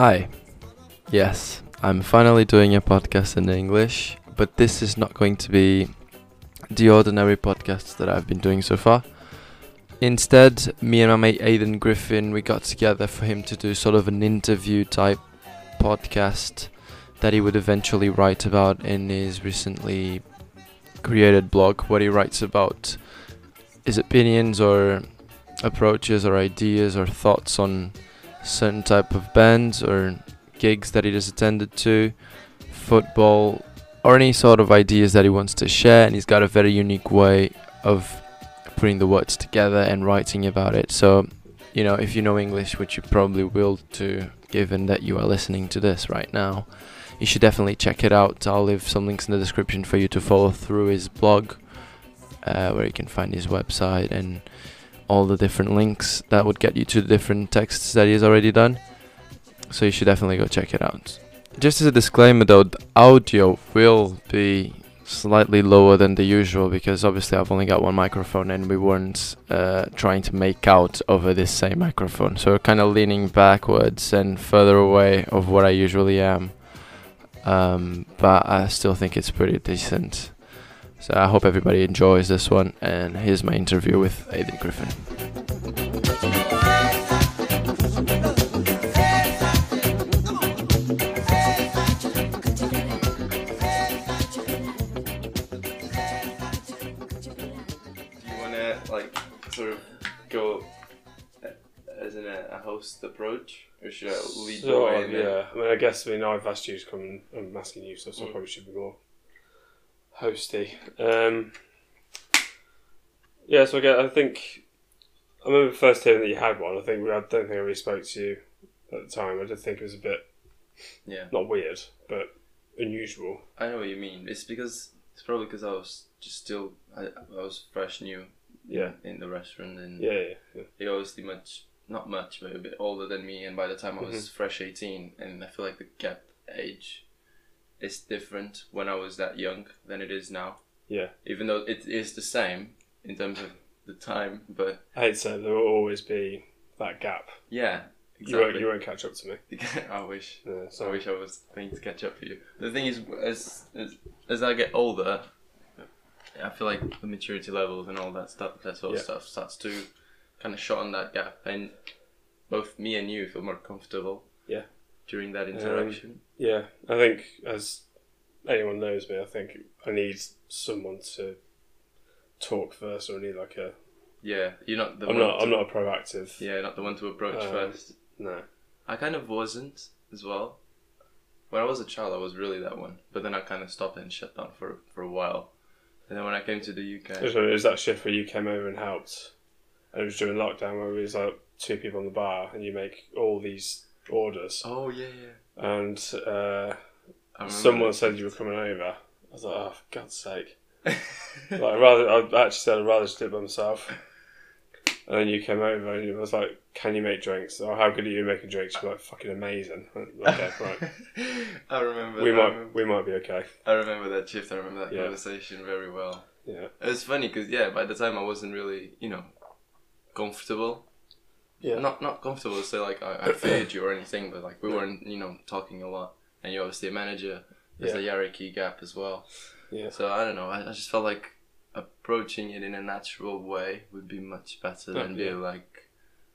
Hi. Yes, I'm finally doing a podcast in English, but this is not going to be the ordinary podcasts that I've been doing so far. Instead, me and my mate Aidan Griffin, we got together for him to do sort of an interview type podcast that he would eventually write about in his recently created blog, where he writes about his opinions or approaches or ideas or thoughts on certain type of bands or gigs that he has attended to, football, or any sort of ideas that he wants to share. And he's got a very unique way of putting the words together and writing about it. So, you know, if you know English, which you probably will too, given that you are listening to this right now, you should definitely check it out. I'll leave some links in the description for you to follow through his blog, uh, where you can find his website and all the different links that would get you to the different texts that he's already done. So you should definitely go check it out. Just as a disclaimer though, the audio will be slightly lower than the usual because obviously I've only got one microphone and we weren't uh, trying to make out over this same microphone. So we're kind of leaning backwards and further away of what I usually am. Um, but I still think it's pretty decent. So I hope everybody enjoys this one. And here's my interview with Aidan Griffin. Do you want to like sort of go uh, as in a, a host approach, or should I lead the way? and yeah, I mean, I guess I mean I've asked you to come. and I'm asking you, so, so I Mm. probably should be more hosty. Um, yeah, so I, get, I think I remember first hearing that you had one. I think we, I don't think I really spoke to you at the time. I did think it was a bit yeah. not weird, but unusual. I know what you mean. It's because it's probably because I was just still I, I was fresh new Yeah, in the restaurant and yeah, yeah. yeah. he obviously much not much but a bit older than me and by the time I was Mm-hmm. fresh 18 and I feel like the gap age is different when I was that young than it is now Yeah. even though it is the same in terms of the time but I hate to say there will always be that gap. yeah You won't, exactly you won't catch up to me. I wish Yeah, I wish I was going to catch up to you. The thing is, as as, as I get older, I feel like the maturity levels and all that stuff, that sort of Yeah. stuff, starts to kind of shorten that gap, and both me and you feel more comfortable. Yeah. During that interaction. Yeah, I think as anyone knows me, I think I need someone to talk first, or I need like a. yeah, you're not the I'm one. not. to, I'm not a proactive. Yeah, not the one to approach Um, first. No. I kind of wasn't as well. When I was a child, I was really that one, but then I kind of stopped and shut down for for a while. And then when I came to the UK, It was, it that shift where you came over and helped, and it was during lockdown where we was like two people on the bar, and you make all these orders, oh yeah, yeah. and uh, someone that. said you were coming over. I was like, oh, for God's sake! Like, I rather, I actually said I'd rather just do it by myself. And then you came over and I was like, "Can you make drinks? Or how good are you making drinks?" You're like, "Fucking amazing." Okay, right. I remember. We I might, remember, we might be okay. I remember that shift. I remember that Yeah. conversation very well. Yeah, It was funny because yeah, by the time I wasn't really, you know, comfortable. Yeah, Not not comfortable to say like I, I feared you or anything, but like we weren't, you know, talking a lot. And you're obviously a manager. There's Yeah. a hierarchy gap as well. yeah, So I don't know. I, I just felt like approaching it in a natural way would be much better than be like,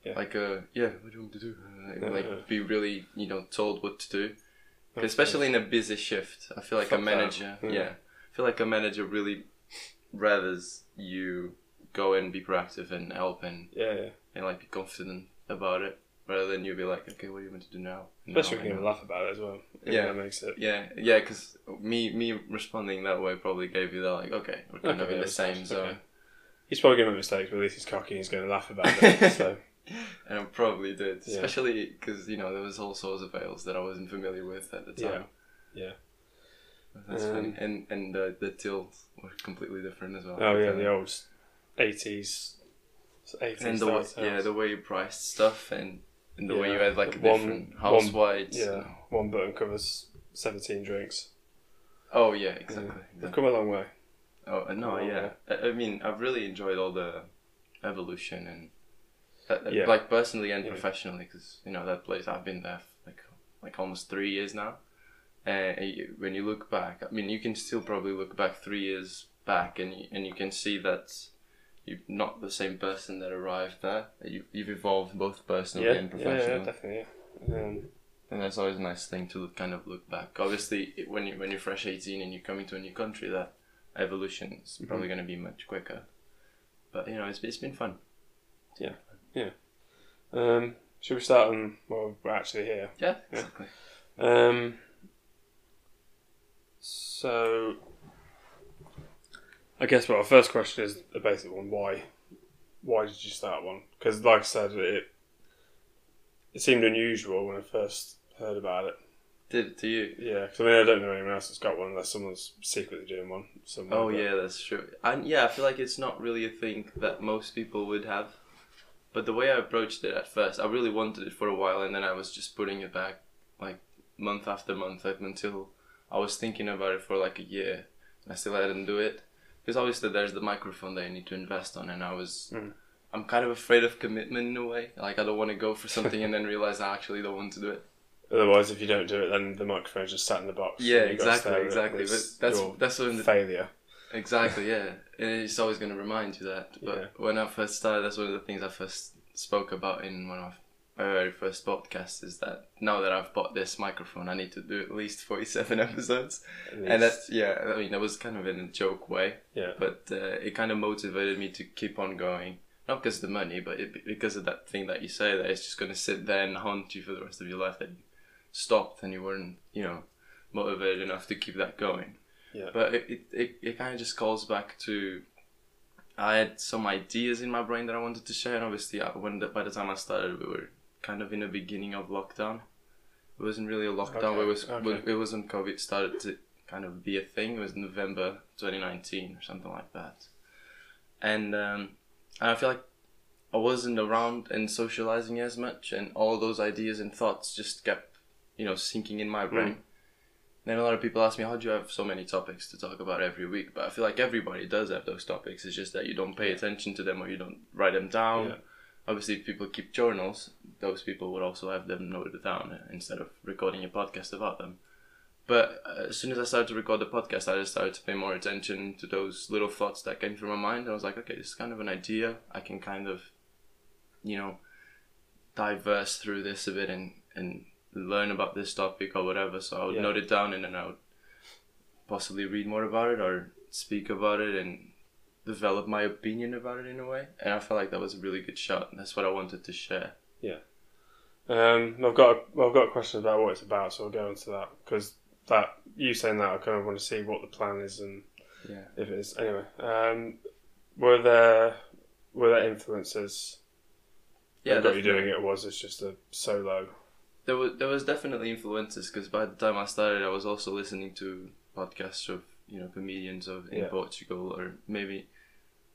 Yeah. like a yeah. What do you want to do? Like, Yeah, like yeah. be really you know told what to do. That's Especially in a busy shift, I feel like Fuck a manager. Yeah. Yeah. I feel like a manager really rathers you go and be proactive and help and, yeah, yeah. And like be confident about it, rather than you be like, okay, what do you want to do now? When I you can laugh about it as well. Yeah. that makes it. Yeah, yeah, because me me responding that way probably gave you that like, okay, we're kind of in the yeah, same okay. zone. He's probably going to make mistakes, but at least he's cocky and he's going to laugh about it. so And I probably did, Yeah. especially because you know there was all sorts of ales that I wasn't familiar with at the time. Yeah. That's Um, funny. And and the the tills were completely different as well. oh yeah, Uh, the old eighties, and the way, yeah the way you priced stuff and, and the way you had like One- different house one- whites. yeah, one button covers seventeen drinks. Oh yeah, exactly. They've come a long way. Oh uh, no, Oh, yeah. I, I mean, I've really enjoyed all the evolution and uh, uh, Yeah. like personally and Yeah. professionally because you know that place I've been there like like almost three years now. And when you look back, I mean, you can still probably look back three years back, and you, and you can see that you're not the same person that arrived there. You you've evolved both personally Yeah, and professionally. yeah, definitely. Yeah. Um, And that's always a nice thing to look, kind of look back. Obviously, it- when you when you're fresh eighteen and you're coming to a new country, that evolution is Mm-hmm. probably going to be much quicker. But you know, it's it's been fun. Yeah, yeah. Um, should we start on? Well, we're actually here. Yeah, Yeah. exactly. Um, so, I guess well, our first question is the basic one: Why? Why did you start one? Because, like I said, it it seemed unusual when I first heard about it. Did it to you? Yeah, because I mean, I don't know anyone else that's got one unless someone's secretly doing one. Somewhere, Oh but- yeah, that's true. And yeah, I feel like it's not really a thing that most people would have. But the way I approached it at first, I really wanted it for a while, and then I was just putting it back, like month after month, like, until I was thinking about it for like a year. And I still hadn't do it because obviously there's the microphone that you need to invest on, and I was, Mm. I'm kind of afraid of commitment in a way. Like I don't want to go for something and then realize I actually don't want to do it. Otherwise, if you don't do it, then the microphone's just sat in the box. Yeah, and you've got to exactly, stare at it. exactly. But that's that's when the, failure. Exactly, yeah. And it's always going to remind you that. But Yeah. when I first started, that's one of the things I first spoke about in one of my very first podcast is that now that I've bought this microphone, I need to do at least 47 episodes. And that's, yeah, I mean, that was kind of in a joke way, yeah, but uh, it kind of motivated me to keep on going. Not because of the money, but it, because of that thing that you say that it's just going to sit there and haunt you for the rest of your life that you stopped and you weren't, you know, motivated enough to keep that going. yeah, But it, it, it, it kind of just calls back to I had some ideas in my brain that I wanted to share, and obviously, I, when the, by the time I started, we were kind of in the beginning of lockdown. It wasn't really a lockdown. Okay, It was okay. it wasn't COVID started to kind of be a thing. It was November 2019 or something like that, and um, and I feel like I wasn't around and socializing as much, and all those ideas and thoughts just kept you know sinking in my brain. Then a lot of people ask me, how do you have so many topics to talk about every week? But I feel like everybody does have those topics. It's just that you don't pay attention to them or you don't write them down. Yeah. Obviously, if people keep journals, those people would also have them noted down instead of recording a podcast about them. But uh, as soon as I started to record the podcast, I just started to pay more attention to those little thoughts that came through my mind. And I was like, okay, this is kind of an idea. I can kind of, you know, diverse through this a bit and, and learn about this topic or whatever. So I would Yeah. note it down and then I would possibly read more about it or speak about it and develop my opinion about it in a way. And I felt like that was a really good shot. And that's what I wanted to share. Yeah, um, I've got a, I've got a question about what it's about, so I'll go into that because that you saying that I kind of want to see what the plan is and Yeah. if it is anyway. Um, were there were there influences? Yeah, that got you doing it. Or was it just a solo? There was there was definitely influences because by the time I started, I was also listening to podcasts of you know comedians of in Yeah. Portugal or maybe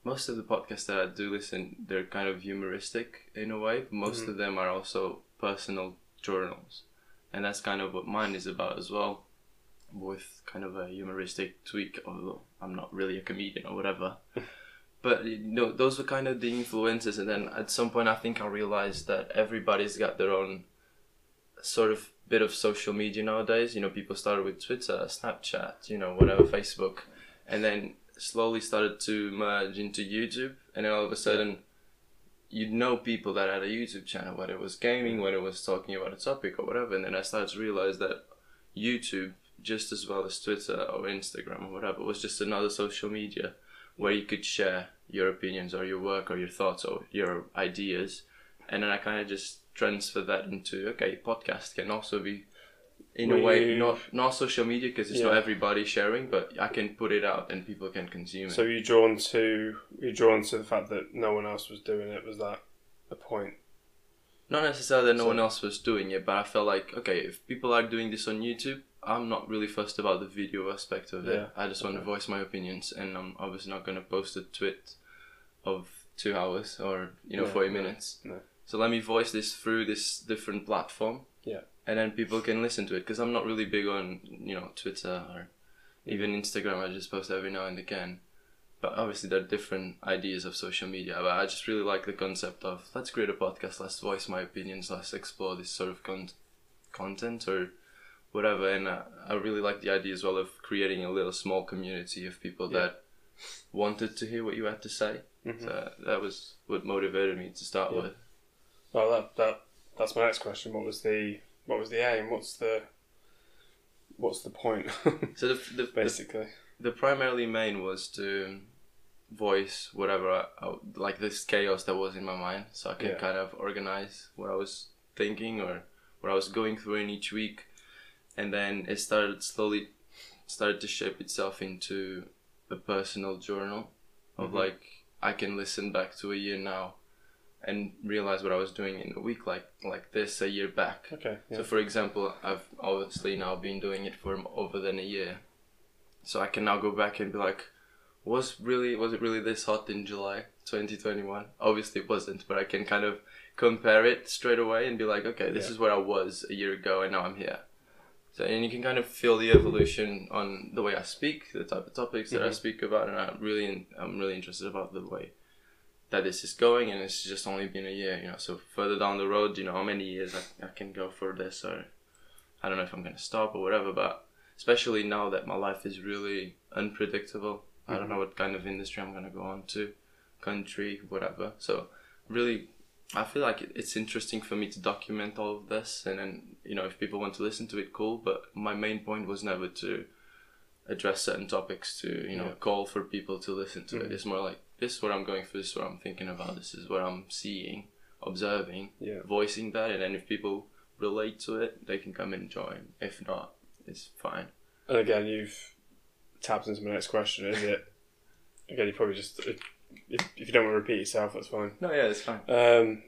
most of the podcasts that I do listen, they're kind of humoristic in a way. Most Mhm. of them are also personal journals, and that's kind of what mine is about as well, with kind of a humoristic tweak. Although I'm not really a comedian or whatever. But you know, those were kind of the influences, and then at some point, I think I realized that everybody's got their own sort of bit of social media nowadays. You know, people started with Twitter, Snapchat, you know, whatever, Facebook, and then slowly started to merge into YouTube. And then all of a sudden, you'd know people that had a YouTube channel, whether it was gaming, whether it was talking about a topic or whatever. And then I started to realize that YouTube, just as well as Twitter or Instagram or whatever, was just another social media where you could share your opinions or your work or your thoughts or your ideas. And then I kind of just transfer that into okay, podcast can also be in a way not not social media because it's not everybody sharing, but I can put it out and people can consume it. So you drawn to you drawn to the fact that no one else was doing it. Was that a point? Not necessarily that no So- one else was doing it, but I felt like okay, if people are doing this on YouTube, I'm not really fussed about the video aspect of it. Yeah, I just want to voice my opinions, and I'm obviously not gonna post a tweet of two hours or you know No, forty no, minutes. no. So let me voice this through this different platform. Yeah. And then people can listen to it because I'm not really big on you know Twitter or even Instagram. I just post every now and again. But obviously, there are different ideas of social media. But I just really like the concept of let's create a podcast, let's voice my opinions, let's explore this sort of con- content or whatever. And uh, I really like the idea as well of creating a little small community of people Yeah. that wanted to hear what you had to say. Mhm. So that was what motivated me to start Yeah. with. Well, that that that's my next question. What was the what was the aim? What's the what's the point? So the, the, the Basically, the primarily main was to voice whatever I, I, like this chaos that was in my mind so i can Yeah. kind of organize what i was thinking or what i was going through in each week and then it started slowly started to shape itself into a personal journal of Mhm. like i can listen back to a year now and realize what i was doing in a week like like this a year back okay. Yeah. so, for example, I've obviously now been doing it for over than a year, so I can now go back and be like, was really was it really this hot in July 2021? Obviously, it wasn't, but I can kind of compare it straight away and be like, okay, this Yeah. is where I was a year ago, and now I'm here. So, and you can kind of feel the evolution on the way I speak, the type of topics that I Mhm. speak about, and I'm really I'm really interested about the way that this is going and it's just only been a year you know so further down the road you know how many years I, I can go for this or i don't know if i'm going to stop or whatever but especially now that my life is really unpredictable i don't know what kind of industry i'm going to go on to country whatever so really i feel like it- it's interesting for me to document all of this and then you know if people want to listen to it cool but my main point was never to address certain topics to you know Yeah. call for people to listen to Mhm. it it's more like this is what i'm going through this is what i'm thinking about this is what i'm seeing observing yeah. voicing that and then if people relate to it they can come and join if not it's fine And again, you've tapped into my next question. Is it again? You probably just if, if you don't want to repeat yourself, that's fine. no yeah it's fine Um,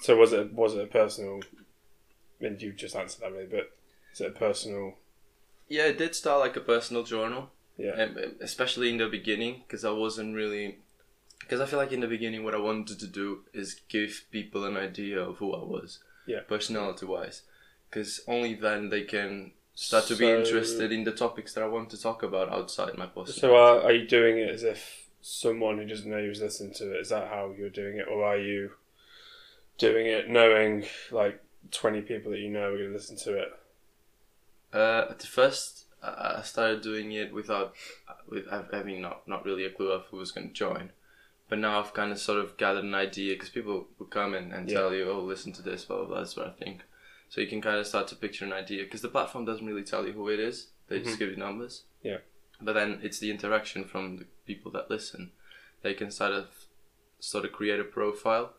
so was it was it a personal? I mean, you just answered that really, but is it a personal? yeah it did start like a personal journal Yeah. um, especially in the beginning because I wasn't really because I feel like in the beginning what I wanted to do is give people an idea of who I was Yeah. personality wise because only then they can start to be interested in the topics that I want to talk about outside my personality. So are, are you doing it as if someone who doesn't know you was listening to it? Is that how you're doing it, or are you doing it knowing like twenty people that you know are going to listen to it? Uh, at first, I started doing it without with having not not really a clue of who was going to join. But now I've kind of sort of gathered an idea because people will come in and Yeah. tell you, "Oh, listen to this, blah blah blah." That's what I think. So you can kind of start to picture an idea because the platform doesn't really tell you who it is; they just Mhm. give you numbers. Yeah. But then it's the interaction from the people that listen. They can sort of sort of create a profile,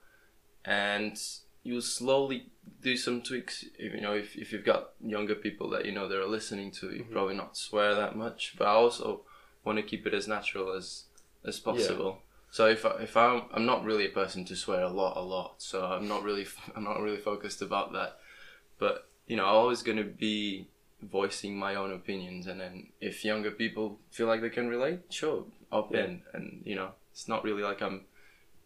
and you slowly do some tweaks. If, you know, if, if you've got younger people that you know they're listening to, you Mhm. probably not swear that much. But I also want to keep it as natural as as possible. So if I, if I'm I'm not really a person to swear a lot a lot. So I'm not really I'm not really focused about that. But you know, I'm always gonna be voicing my own opinions, and then if younger people feel like they can relate, sure, opt Yeah. in. And you know, it's not really like I'm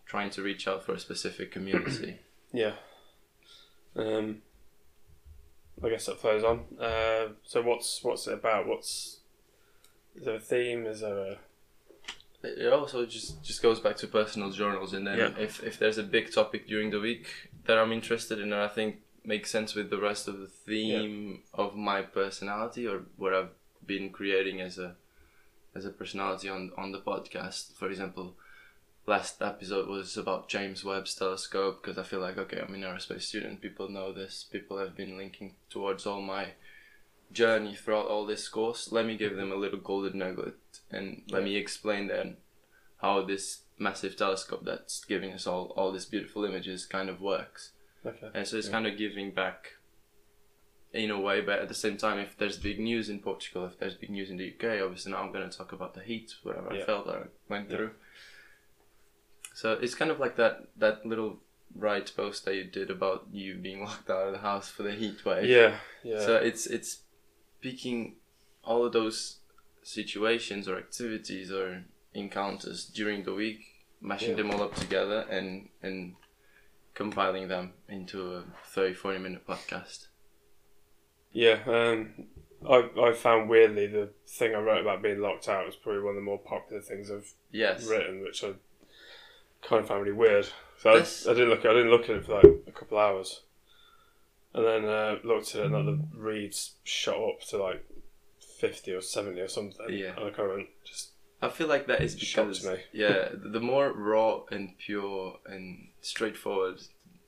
trying to reach out for a specific community. Yeah. Um, I guess that flows on. Uh, so what's what's it about? What's is there a theme? Is there a It also just just goes back to personal journals, and then Yeah. if if there's a big topic during the week that I'm interested in, and I think makes sense with the rest of the theme of my personality or what I've been creating as a as a personality on on the podcast. For example, last episode was about James Webb's telescope because I feel like okay, I'm an aerospace student. People know this. People have been linking towards all my journey throughout all this course. Let me give them a little golden nugget and let Yeah. me explain then how this massive telescope that's giving us all all these beautiful images kind of works. okay? And so it's Yeah. kind of giving back in a way, but at the same time, if there's big news in Portugal, if there's big news in the UK, obviously now I'm going to talk about the heat, whatever Yeah. I felt I went through. So it's kind of like that that little right post that you did about you being locked out of the house for the heat wave. Yeah, yeah. So it's it's picking all of those situations or activities or encounters during the week, mashing Yeah. them all up together and and compiling them into a 30 40 minute podcast. Yeah, um, I I found weirdly the thing I wrote about being locked out was probably one of the more popular things I've Yes. written, which I kind of found really weird. So I, This- I didn't look I didn't look at it for like a couple hours. and then uh, looked at it, and like, the reads shot up to like fifty or seventy or something. Yeah. on a current. Just I feel like that is Shocked because me. yeah, the more raw and pure and straightforward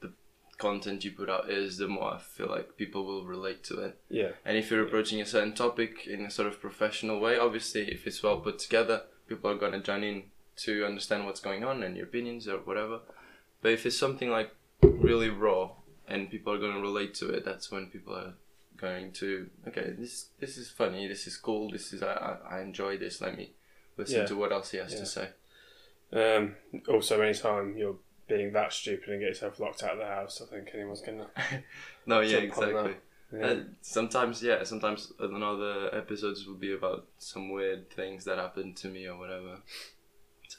the content you put out is, the more I feel like people will relate to it. yeah, And if you're approaching a certain topic in a sort of professional way, obviously, if it's well put together, people are gonna join in to understand what's going on and your opinions or whatever. But if it's something like really raw and people are gonna relate to it, that's when people are going to okay, this this is funny, this is cool, this is I I, I enjoy this. Let me listen Yeah. to what else he has Yeah. to say. Um, also, anytime you're being that stupid and get yourself locked out of the house, I think anyone's gonna. No, yeah, exactly. Yeah. Uh, sometimes, yeah, sometimes another episodes will be about some weird things that happened to me or whatever.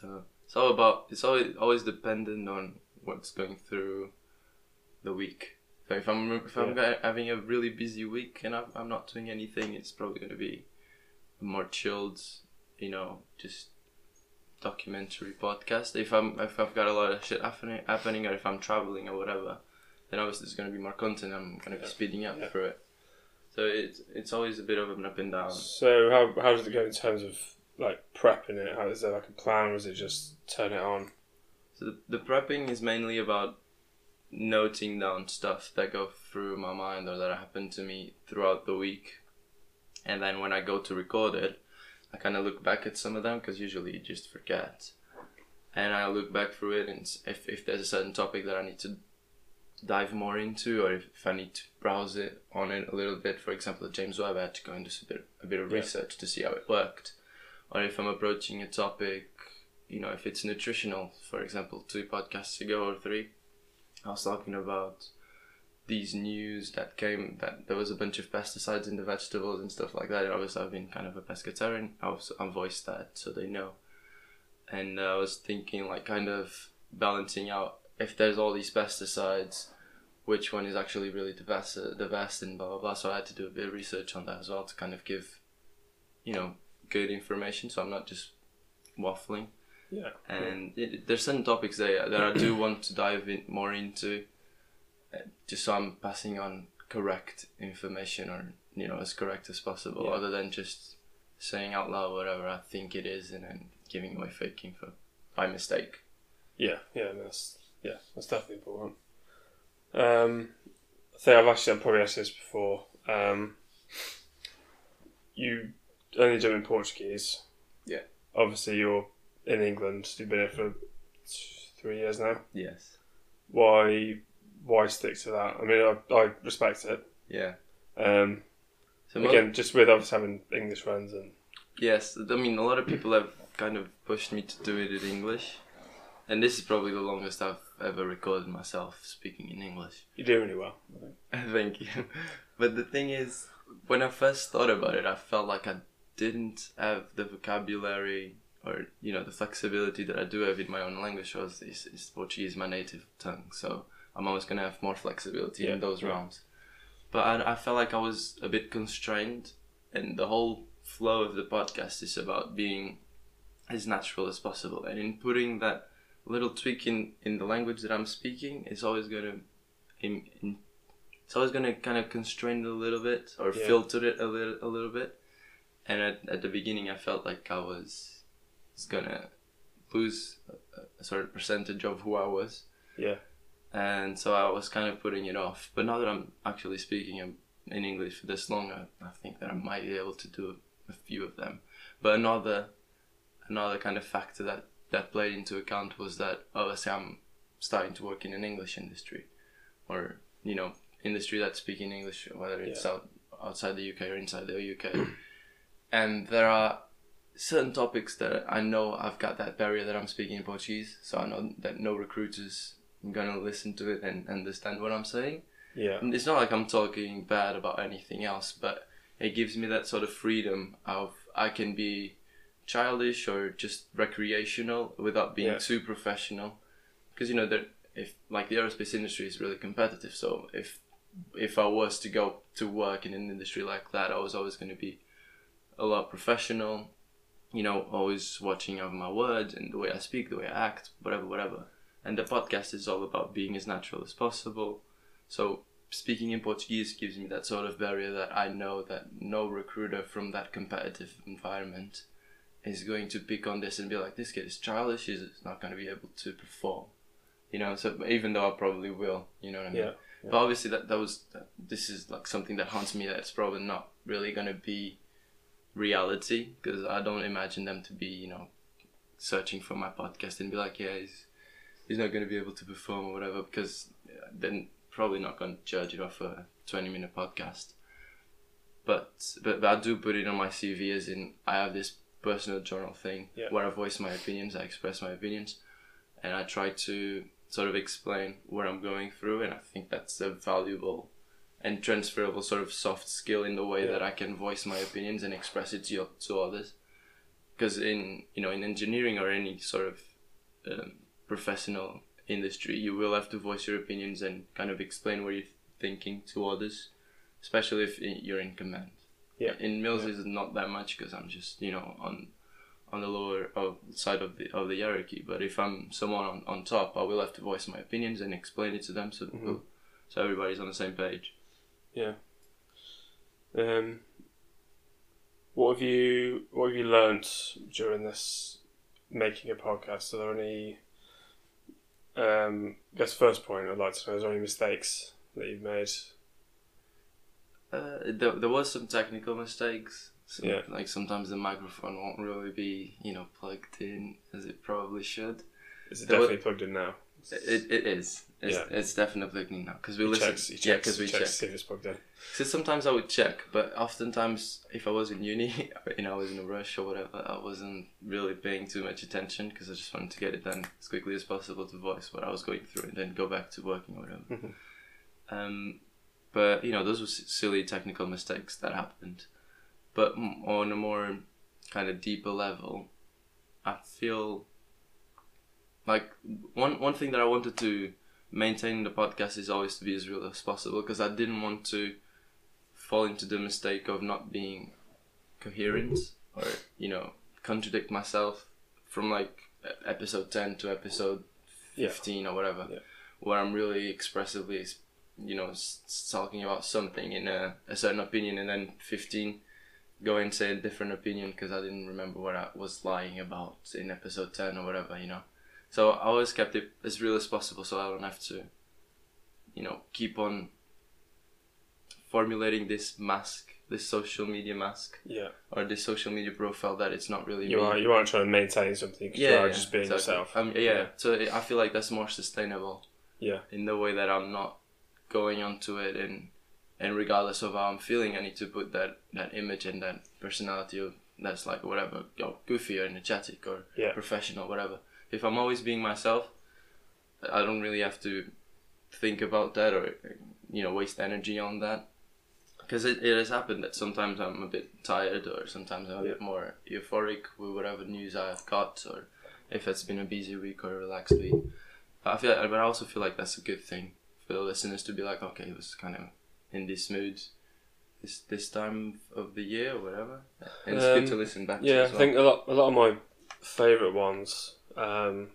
So it's all about it's always always dependent on what's going through the week. So if I'm if I'm Yeah. having a really busy week and I'm, I'm not doing anything, it's probably going to be more chilled, you know, just documentary podcast. If I'm if I've got a lot of shit happening happening or if I'm traveling or whatever, then obviously there's going to be more content. I'm going to be speeding up Yeah. for it. So it's it's always a bit of an up and down. So how how does it go in terms of like prepping it? How is there like a plan, or is it just turn it on? So the, the prepping is mainly about noting down stuff that go through my mind or that happen to me throughout the week, and then when I go to record it, I kind of look back at some of them because usually you just forget, and I look back through it and if if there's a certain topic that I need to dive more into or if, if I need to browse it on it a little bit, for example, James Webb, I had to go and do a bit a bit of Yeah. research to see how it worked, or if I'm approaching a topic you know, if it's nutritional, for example, two podcasts ago or three, I was talking about these news that came that there was a bunch of pesticides in the vegetables and stuff like that. And obviously, I've been kind of a pescatarian. I was I voiced that so they know, and uh, I was thinking like kind of balancing out if there's all these pesticides, which one is actually really the best, uh, the best, and blah blah blah. So I had to do a bit of research on that as well to kind of give, you know, good information. So I'm not just waffling Yeah. and it, there's certain topics that, that I do want to dive in more into, uh, just so I'm passing on correct information or you know as correct as possible, Yeah. other than just saying out loud whatever I think it is and then giving away fake info by mistake. Yeah, yeah, that's yeah, that's definitely important. Um, I think I've actually I've probably asked this before. Um, you only do it in Portuguese. Yeah. Obviously, you're in England. You've been here for three years now. Yes. Why? Why stick to that? I mean, I, I respect it. Yeah. Um, So again, just with obviously having English friends and Yes, I mean a lot of people have kind of pushed me to do it in English, and this is probably the longest I've ever recorded myself speaking in English. you do really well. Thank you. But the thing is, when I first thought about it, I felt like I didn't have the vocabulary or you know the flexibility that I do have in my own language. Was is, is Portuguese my native tongue, so I'm always gonna have more flexibility Yeah, in those yeah. realms. But I, I felt like I was a bit constrained, and the whole flow of the podcast is about being as natural as possible, and in putting that little tweak in in the language that I'm speaking is always gonna in, in it's always going to kind of constrain it a little bit or Yeah. filter it a little a little bit and at, at the beginning i felt like i was, was going to lose a, a sort of percentage of who i was Yeah, and so i was kind of putting it off but now that i'm actually speaking in english for this long i, I think that i might be able to do a few of them but another another kind of factor that that played into account was that obviously i'm starting to work in an english industry or you know industry that's speaking English, whether it's Yeah. out outside the UK or inside the UK. And there are certain topics that I know I've got that barrier that I'm speaking in Portuguese, so I know that no recruiters are gonna listen to it and understand what I'm saying. yeah, And it's not like I'm talking bad about anything else, but it gives me that sort of freedom of I can be childish or just recreational without being Yeah. too professional. Because you know that if like the aerospace industry is really competitive, so if if I was to go to work in an industry like that, I was always going to be a lot professional. You know, always watching over my words and the way I speak, the way I act, whatever, whatever. And the podcast is all about being as natural as possible. So speaking in Portuguese gives me that sort of barrier that I know that no recruiter from that competitive environment is going to pick on this and be like, this kid is childish, he's not going to be able to perform. You know, so even though I probably will, you know what I mean? Yeah. But obviously, that, that was, that, this is like something that haunts me that's probably not really going to be reality because I don't imagine them to be, you know, searching for my podcast and be like, yeah, he's, he's not going to be able to perform or whatever because then probably not going to judge it off a 20 minute podcast. But, but but I do put it on my CV as in I have this personal journal thing Yeah. where I voice my opinions, I express my opinions, and I try to sort of explain what I'm going through, and I think that's a valuable and transferable sort of soft skill in the way Yeah. that I can voice my opinions and express it to, to others. Because in you know in engineering or any sort of um, professional industry, you will have to voice your opinions and kind of explain what you're thinking to others, especially if you're in command. Yeah. In mills, Yeah. it's not that much because I'm just you know on on the lower of, side of the of the hierarchy. But if I'm someone on, on top, I will have to voice my opinions and explain it to them so Mhm. so everybody's on the same page. Yeah. Um. What have you What have you learned during this making a podcast? Are there any? Um. I guess first point I'd like to know is there any mistakes that you've made? Uh, there, there was some technical mistakes. Some, Yeah. Like sometimes the microphone won't really be, you know, plugged in as it probably should. Is it There definitely plugged in now? It, it is. It's, Yeah. it's definitely now because we He listen. checks, he yeah, because we checks check. to see if it's plugged in. So sometimes I would check, but oftentimes if I was in uni, you know, I was in a rush or whatever, I wasn't really paying too much attention because I just wanted to get it done as quickly as possible to voice what I was going through and then go back to working or whatever. Mhm. Um, but you know, those were silly technical mistakes that happened. But on a more kind of deeper level, I feel like one one thing that I wanted to maintain in the podcast is always to be as real as possible because I didn't want to fall into the mistake of not being coherent or you know contradict myself from like episode 10 to episode Yeah. 15 or whatever Yeah. where I'm really expressively you know talking about something in a, a certain opinion and then 15 go and say a different opinion because I didn't remember what I was lying about in episode 10 or whatever you know so I always kept it as real as possible so I don't have to you know keep on formulating this mask this social media mask Yeah. or this social media profile that it's not really You me. are you aren't trying to maintain something. 'cause you are just being exactly. yourself. Um, yeah, Yeah. so I feel like that's more sustainable Yeah. in the way that I'm not going onto it and and regardless of how I'm feeling, I need to put that that image and that personality of that's like whatever, goofy or energetic or Yeah. professional, whatever. If I'm always being myself, I don't really have to think about that or you know waste energy on that. Because it, it has happened that sometimes I'm a bit tired or sometimes I'm a bit more euphoric with whatever news I've got or if it's been a busy week or a relaxed week. I feel, but I also feel like that's a good thing for the listeners to be like, okay, he was kind of in this mood this this time of the year or whatever, and it's Um, good to listen back to. Yeah, as I think a lot a lot of my favourite ones um,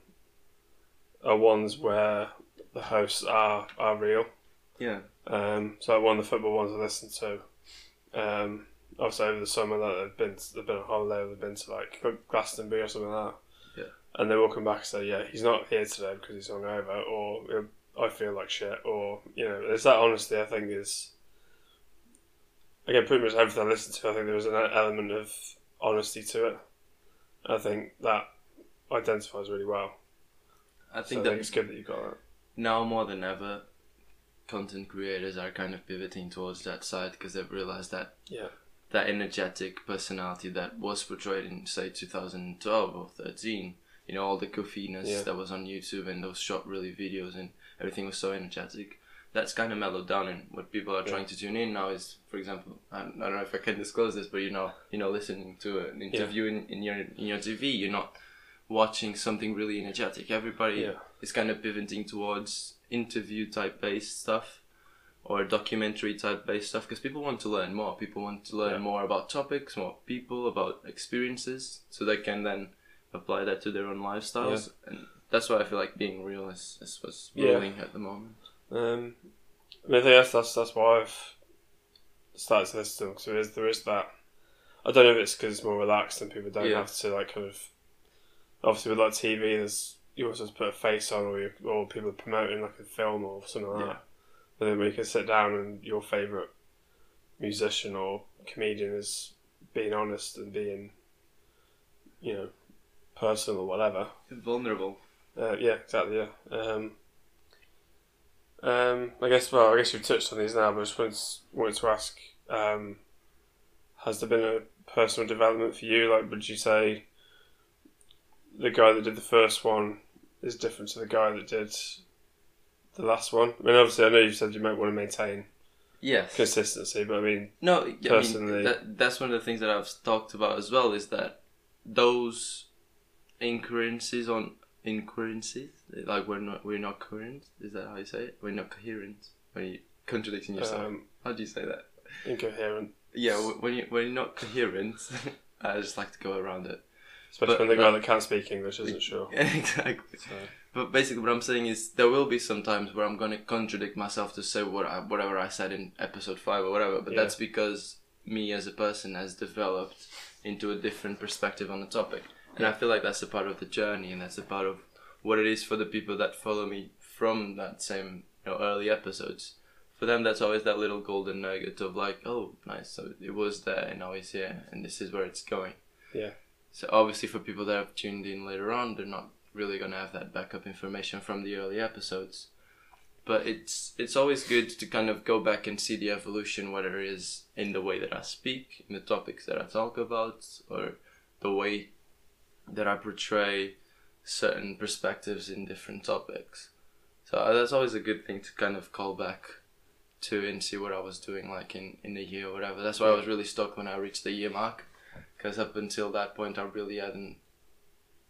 are ones where the hosts are are real. yeah, Um, so one of the football ones I listened to, um, obviously over the summer that they've been they've been on holiday, they've been to like Glastonbury or something like that. Yeah. And they will come back and say, yeah, he's not here today because he's hungover, or I feel like shit, or you know, there's that honesty. I think is again pretty much everything I listened to. I think there was an element of honesty to it. I think that identifies really well. I So think I think it's good that you got that. now more than ever, content creators are kind of pivoting towards that side because they've realized that Yeah. that energetic personality that was portrayed in say 2012 or 13 you know all the goofiness Yeah. that was on youtube and those short really videos and everything was so energetic that's kind of mellowed down and what people are Yeah. trying to tune in now is for example I, I don't know if i can disclose this but you know you know listening to an interview in, in your in your tv you're not watching something really energetic everybody Yeah. is kind of pivoting towards interview type based stuff or documentary type based stuff because people want to learn more. People want to learn Yeah. more about topics, more people, about experiences, so they can then apply that to their own lifestyles. And that's why I feel like being real is, is what's Yeah. ruling at the moment. Um, I mean, I think that's that's, that's why I've started to listen to them because there is there is that. I don't know if it's because it's more relaxed and people don't Yeah. have to like kind of. Obviously, with like TV, there's you also have to put a face on, or you, or people are promoting like a film or something like Yeah. that. But then we can sit down and your favorite musician or comedian is being honest and being, you know, personal or whatever. Vulnerable. Uh, yeah, exactly. Yeah. Um, um, I guess. Well, I guess you've touched on these now, but I just wanted to, wanted to ask: um, Has there been a personal development for you? Like, would you say the guy that did the first one is different to the guy that did the last one? I mean, obviously, I know you said you might want to maintain Yes. consistency, but I mean, No, I Personally- mean, that, that's one of the things that I've talked about as well is that those incoherencies on incoherencies, like we're not we're not coherent. Is that how you say it? We're not coherent when you contradicting yourself. um, how do you say that? incoherent, Yeah, when you when you're not coherent, I just like to go around it. especially But- when the guy that can't speak English isn't sure. exactly. So, But basically, what I'm saying is there will be some times where I'm going to contradict myself to say what I, whatever I said in episode five or whatever. But Yeah. that's because me as a person has developed into a different perspective on the topic, and I feel like that's a part of the journey, and that's a part of what it is for the people that follow me from that same you know early episodes. For them, that's always that little golden nugget of like, oh, nice. So it was there, and now it's here, and this is where it's going. Yeah. So obviously, for people that have tuned in later on, they're not really gonna have that backup information from the early episodes. But it's it's always good to kind of go back and see the evolution, whether it is in the way that I speak, in the topics that I talk about, or the way that I portray certain perspectives in different topics. So uh, that's always a good thing to kind of call back to and see what I was doing like in, in the year or whatever. That's why I was really stuck when I reached the year mark. Because up until that point, I really hadn't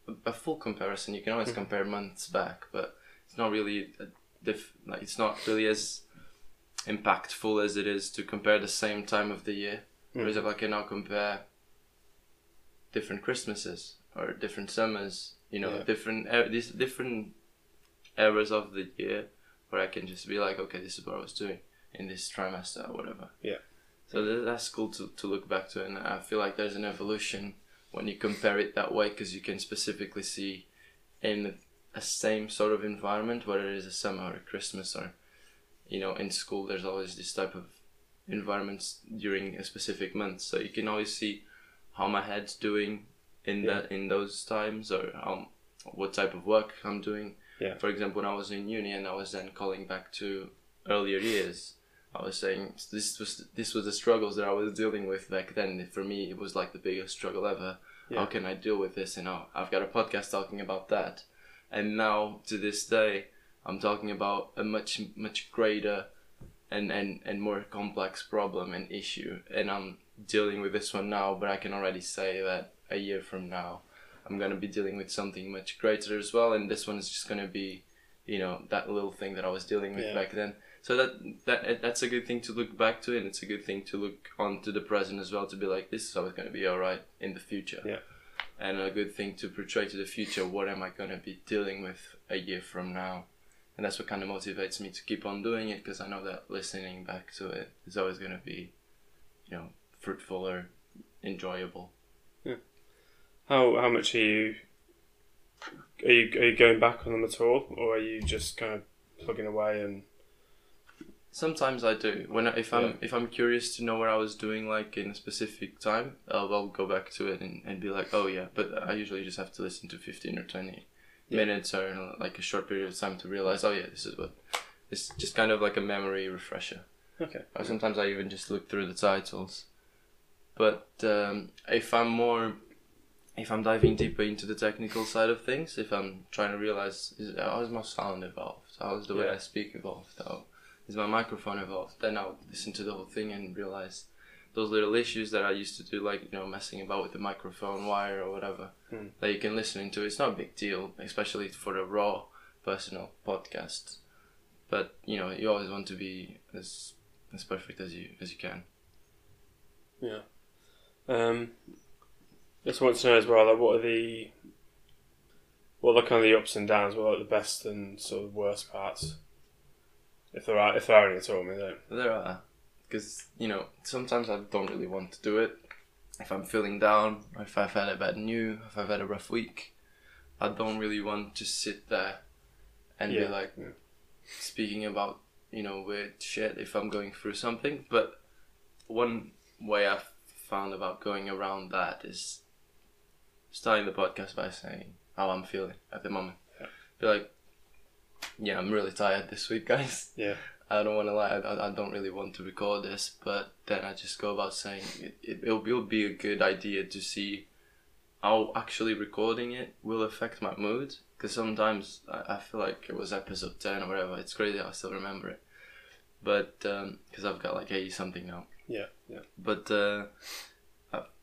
a- a full comparison. You can always compare months back, but it's not really a diff- like it's not really as impactful as it is to compare the same time of the year. Whereas if I can now compare different Christmases or different summers, you know, Yeah. different er- these different eras of the year, where I can just be like, okay, this is what I was doing in this trimester or whatever. Yeah. So th- that's cool to, to look back to, and I feel like there's an evolution when you compare it that way because you can specifically see in a same sort of environment, whether it is a summer or a Christmas or, you know, in school, there's always this type of environments during a specific month. So you can always see how my head's doing in Yeah. that in those times or how, what type of work I'm doing. Yeah. For example, when I was in uni and I was then calling back to earlier years, I was saying this was this was the struggles that I was dealing with back then. For me, it was like the biggest struggle ever. Yeah. How can I deal with this? And now I've got a podcast talking about that. And now to this day, I'm talking about a much much greater and, and, and more complex problem and issue. And I'm dealing with this one now, but I can already say that a year from now, I'm gonna be dealing with something much greater as well. And this one is just gonna be, you know, that little thing that I was dealing with Yeah. back then. So that that eh, that's a good thing to look back to, and it's a good thing to look on to the present as well. To be like, this is always gonna be alright in the future. Yeah. And a good thing to portray to the future. What am I gonna be dealing with a year from now? and that's what kind of motivates me to keep on doing it because I know that listening back to it is always going to be, you know, fruitful or enjoyable. How how much are you? Are you are you going back on them at all, or are you just kind of plugging away and Sometimes I do. When I, if I'm Yeah. if I'm curious to know what I was doing like in a specific time, I'll, I'll go back to it and, and be like, oh yeah. But I usually just have to listen to fifteen or twenty Yeah. minutes or like a short period of time to realize, oh yeah, this is what. It's just kind of like a memory refresher. okay? Or sometimes I even just look through the titles. But um, if I'm more, if I'm diving deeper into the technical side of things, if I'm trying to realize is, how is my sound evolved, how is the way Yeah. I speak evolved, how is my microphone evolved, then I'll listen to the whole thing and realize those little issues that I used to do, like you know messing about with the microphone wire or whatever, Hmm. that you can listen into. It's not a big deal, especially for a raw personal podcast. But you know, you always want to be as as perfect as you as you can. Yeah. Um, just want to know as well, like, what are the what are the kind of the ups and downs? What are the best and sort of worst parts If there are, if there are any at all, I mean, don't. There are, because you know sometimes I don't really want to do it. If I'm feeling down, if I've had a bad new, if I've had a rough week, I don't really want to sit there and Yeah, be like yeah. speaking about you know weird shit if I'm going through something. But one way I've found about going around that is starting the podcast by saying how I'm feeling at the moment. Yeah. Be like, yeah, I'm really tired this week, guys. Yeah. I don't want to lie. I, I don't really want to record this, but then I just go about saying it, it, it'll, it'll be a good idea to see how actually recording it will affect my mood. Because sometimes I, I feel like it was episode 10 or whatever. It's crazy, I still remember it. But, because I've got like 80 something now. Yeah, yeah. But uh,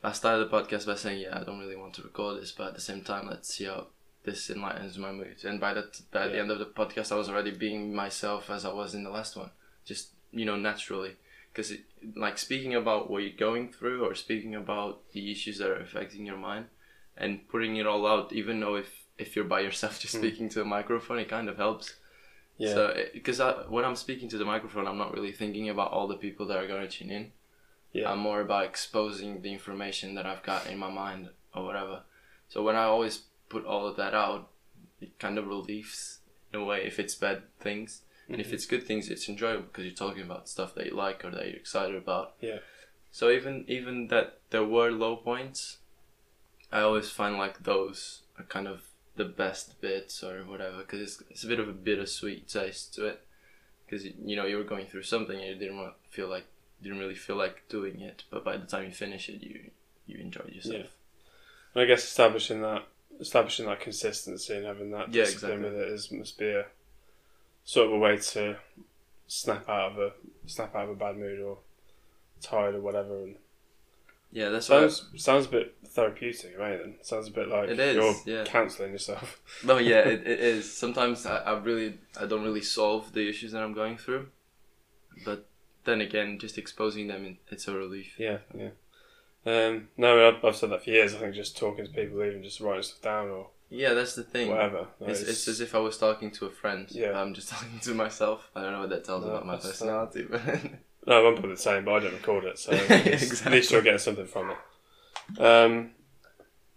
I, started the podcast by saying, yeah, I don't really want to record this, but at the same time, let's see how this enlightens my mood. And by that, by the end of the podcast, I was already being myself as I was in the last one, just you know, naturally. Because like speaking about what you're going through, or speaking about the issues that are affecting your mind, and putting it all out, even though if if you're by yourself, just Mm. speaking to a microphone, it kind of helps. Yeah. So, because when I'm speaking to the microphone, I'm not really thinking about all the people that are going to tune in. Yeah. I'm more about exposing the information that I've got in my mind or whatever. So when I always put all of that out, it kind of relieves in a way if it's bad things. And Mm-hmm. if it's good things, it's enjoyable because you're talking about stuff that you like or that you're excited about. Yeah. So even even that there were low points, I always find like those are kind of the best bits or whatever because it's, it's a bit of a bittersweet taste to it because you know you were going through something and you didn't want to feel like didn't really feel like doing it but by the time you finish it you you enjoyed yourself Yeah. And I guess establishing that establishing that consistency and having that Yeah, discipline exactly. with it is must be a sort of a way to snap out of a snap out of a bad mood or tired or whatever. And yeah that's what sounds sounds a bit therapeutic, right? Then sounds a bit like It is, you're yeah. counselling yourself. no yeah it, it is sometimes I, I really I don't really solve the issues that I'm going through but then again just exposing them it's a relief Yeah, yeah. Um, no, I've, I've said that for years. I think just talking to people, even just writing stuff down or yeah that's the thing whatever. like, It's, it's as if I was talking to a friend. Yeah. I'm just talking to myself. I don't know what that tells No, about my personality, but No, I'm probably the same, but I don't record it, so at least- at least you're getting something from it. Um,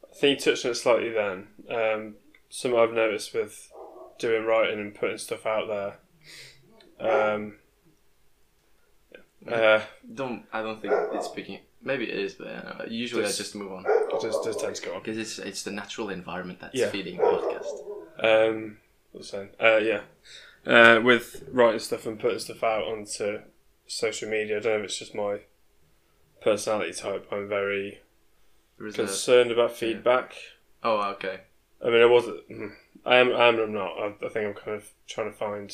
I think you touched on it slightly then. Um, something I've noticed with doing writing and putting stuff out there. Um, uh, don't I don't think it's speaking. Maybe it is, but uh, usually Just- I just move on it just tend to go on. because it's it's the natural environment that's Yeah. feeding the podcast. Um, what was I saying? Uh, yeah. Uh, with writing stuff and putting stuff out onto social media, I don't know if it's just my personality type. I'm very There is a, concerned about feedback. oh, okay. I mean, I wasn't. mm, I am. I am. I'm not. I, I think I'm kind of trying to find.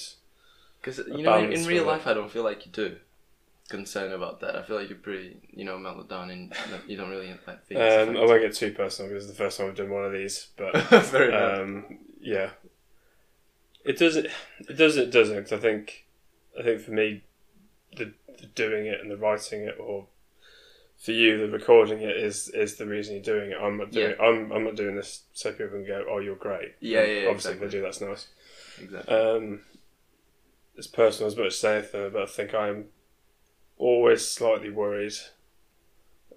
Because you know, in, balance in real with it. life, I don't feel like you do concern about that. I feel like you're pretty, you know, mellowed down and you don't really let things. Um, I won't get too personal because it's the first time I've done one of these, but. Um, yeah, it does. It, it does. It doesn't. 'cause I think. I think for me, the, the doing it and the writing it, or for you, the recording it is is the reason you're doing it. I'm not doing. I'm I'm not doing this so people can go, "Oh, you're great." Yeah, yeah, yeah, Obviously, exactly. if they do, that's nice. exactly. Um, it's personal as much as anything, but I think I'm always slightly worried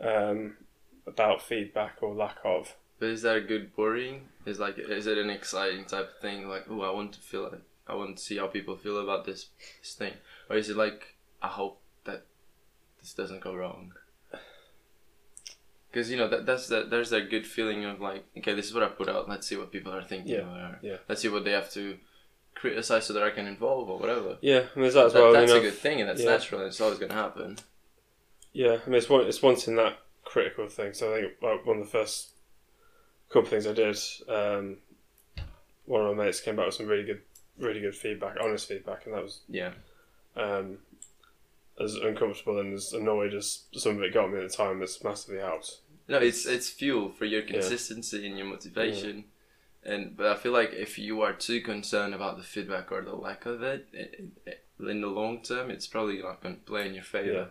um, about feedback or lack of. But is that a good worrying? Is like is it an exciting type of thing? Like, oh, I want to feel it. I want to see how people feel about this this thing, or is it like I hope that this doesn't go wrong? Because you know that that's that there's that good feeling of like okay this is what I put out let's see what people are thinking Yeah, or yeah. let's see what they have to criticize so that I can involve or whatever. Yeah, and there's that as That- well. I that's mean, a I've- good thing and that's yeah. natural and it's always going to happen. Yeah, I mean it's one it's wanting that critical thing. So I think like, one of the first couple of things I did, um, one of my mates came back with some really good, really good feedback, honest feedback, and that was Yeah, um, as uncomfortable and as annoyed as some of it got me at the time. It's massively helped. no, it's it's fuel for your Yeah. consistency and your motivation. And but I feel like if you are too concerned about the feedback or the lack of it, it, it in the long term, it's probably not going to play in your Yeah. favor.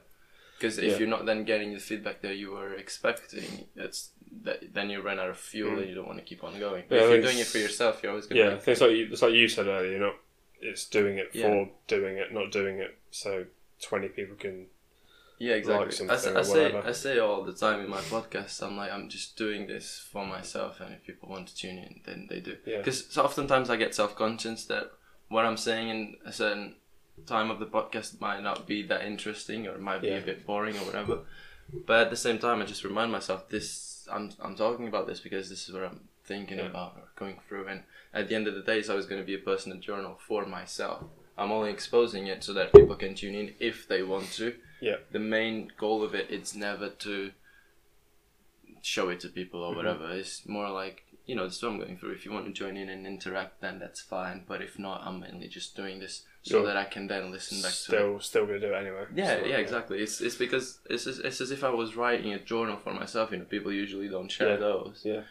Because if Yeah. you're not then getting the feedback that you were expecting, that's that then you run out of fuel Mm. and you don't want to keep on going. Yeah, if you're doing it for yourself, you're always going Yeah, to. I think it's like you, it's like you said earlier. You're not it's doing it Yeah. for doing it, not doing it so twenty people can. Yeah, exactly. I say. I say all the time in my podcast. I'm like I'm just doing this for myself, and if people want to tune in, then they do. Yeah. Because so oftentimes I get self conscious that what I'm saying in a certain time of the podcast might not be that interesting or it might be Yeah. a bit boring or whatever. But at the same time, I just remind myself this. I'm I'm talking about this because this is what I'm thinking Yeah. about or going through, and at the end of the day, it's always going to be a personal journal for myself. I'm only exposing it so that people can tune in if they want to Yeah. the main goal of it it's never to show it to people or Mhm. whatever it's more like you know this is what i'm going through if you want to join in and interact then that's fine but if not i'm mainly just doing this so You're that i can then listen back to it Still, still gonna do it anyway. yeah So, yeah exactly it's, it's because it's, as- it's as if i was writing a journal for myself you know people usually don't share Yeah. those Yeah.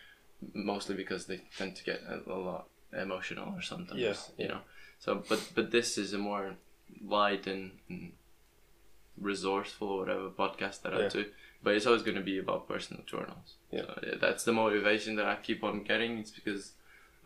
mostly because they tend to get a, a lot emotional or sometimes Yeah. you know so but but this is a more light and, and resourceful or whatever podcast that Yeah. I do but it's always going to be about personal journals Yeah. so, yeah, that's the motivation that I keep on getting it's because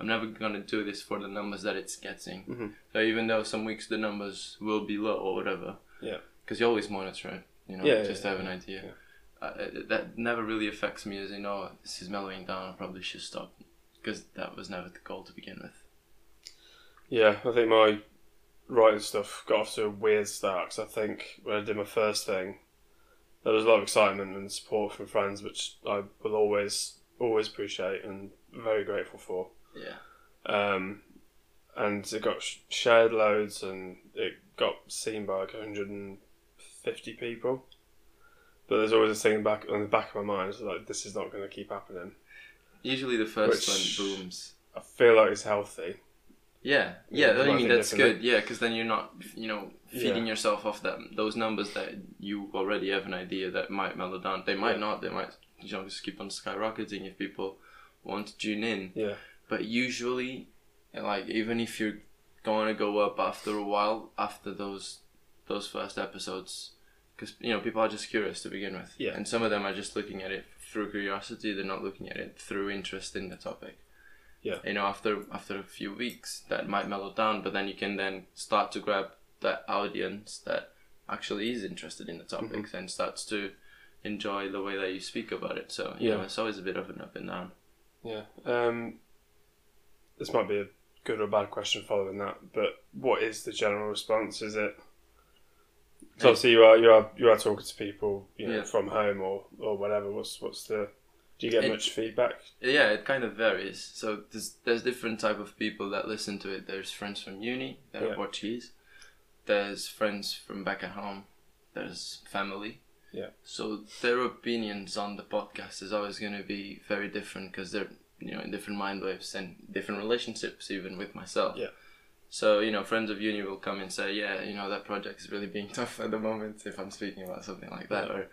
I'm never going to do this for the numbers that it's getting Mhm. so even though some weeks the numbers will be low or whatever Yeah. because you always monitor it you know Yeah, just to have an idea yeah. uh, that never really affects me as you know this is mellowing down I probably should stop because that was never the goal to begin with Yeah, I think my writing stuff got off to a weird start because I think when I did my first thing, there was a lot of excitement and support from friends, which I will always always appreciate and very grateful for. yeah Um, and it got sh- shared loads and it got seen by like 150 people. But there's always this thing back on the back of my mind, like this is not going to keep happening. usually the first one booms I feel like it's healthy. Yeah Yeah, I mean that's good. Yeah because then you're not you know feeding Yeah. yourself off that those numbers that you already have an idea that might mellow down. They might Yeah. not. They might you know just keep on skyrocketing if people want to tune in. Yeah, but usually like even if you're going to go up after a while after those those first episodes because you know people are just curious to begin with. Yeah. and some of them are just looking at it through curiosity. They're not looking at it through interest in the topic Yeah. you know after after a few weeks that might mellow down but then you can then start to grab that audience that actually is interested in the Mm-hmm. and starts to enjoy the way that you speak about it so you know Yeah. it's always a bit of an up and down yeah. Um, this might be a good or bad question following that, but what is the general response? Is it? So obviously you are you are you are talking to people you know Yeah. from home or or whatever. What's what's the? Do you get It- much feedback? Yeah, it kind of varies. So there's there's different type of people that listen to it. There's friends from uni that Yeah. are Portuguese. There's friends from back at home. There's family. Yeah. So their opinions on the podcast is always going to be very different because they're you know in different mind waves and different relationships even with myself. Yeah. So you know, friends of uni will come and say, yeah, you know that project is really being tough at the moment. If I'm speaking about something like that, or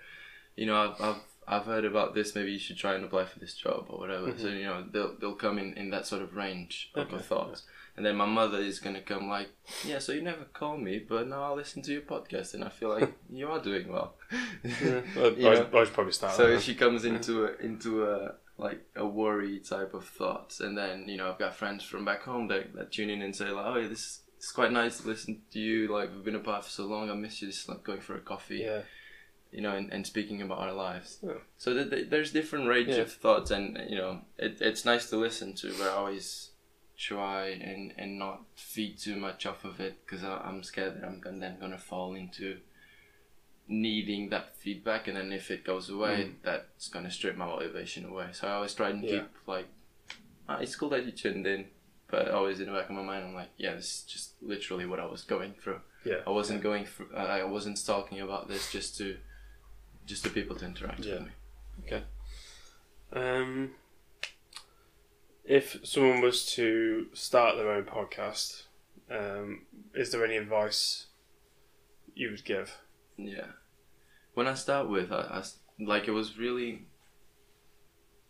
you know, I've, I've I've heard about this. Maybe you should try and apply for this job or whatever. So you know, they'll they'll come in in that sort of range of Mm-hmm. Okay, thoughts. And then my mother is gonna come like, yeah. So you never call me, but now I'll listen to your podcast, and I feel like you are doing well. I, You I, know? I should probably start. So she comes into a, into a like a worry type of thoughts, and then you know I've got friends from back home that, that tune in and say like, oh, yeah, this is quite nice to listen to you. Like we've been apart for so long, I miss you. Just like going for a coffee, yeah, you know, and, and speaking about our lives. Yeah. So th- th- there's different range Yeah. of thoughts, and you know it, it's nice to listen to, but I always try and, and not feed too much off of it because I'm scared that I'm gon- then gonna fall into needing that feedback, and then if it goes away, that's gonna strip my motivation away. So I always try and Yeah. keep like, ah, it's cool that you tuned in, but always in the back of my mind, I'm like, yeah, this is just literally what I was going through. yeah. I wasn't going through. I wasn't talking about this just to, just to people to interact Yeah. with me. Um, if someone was to start their own podcast, um, is there any advice you would give? Yeah. When I start with, I, I like it was really.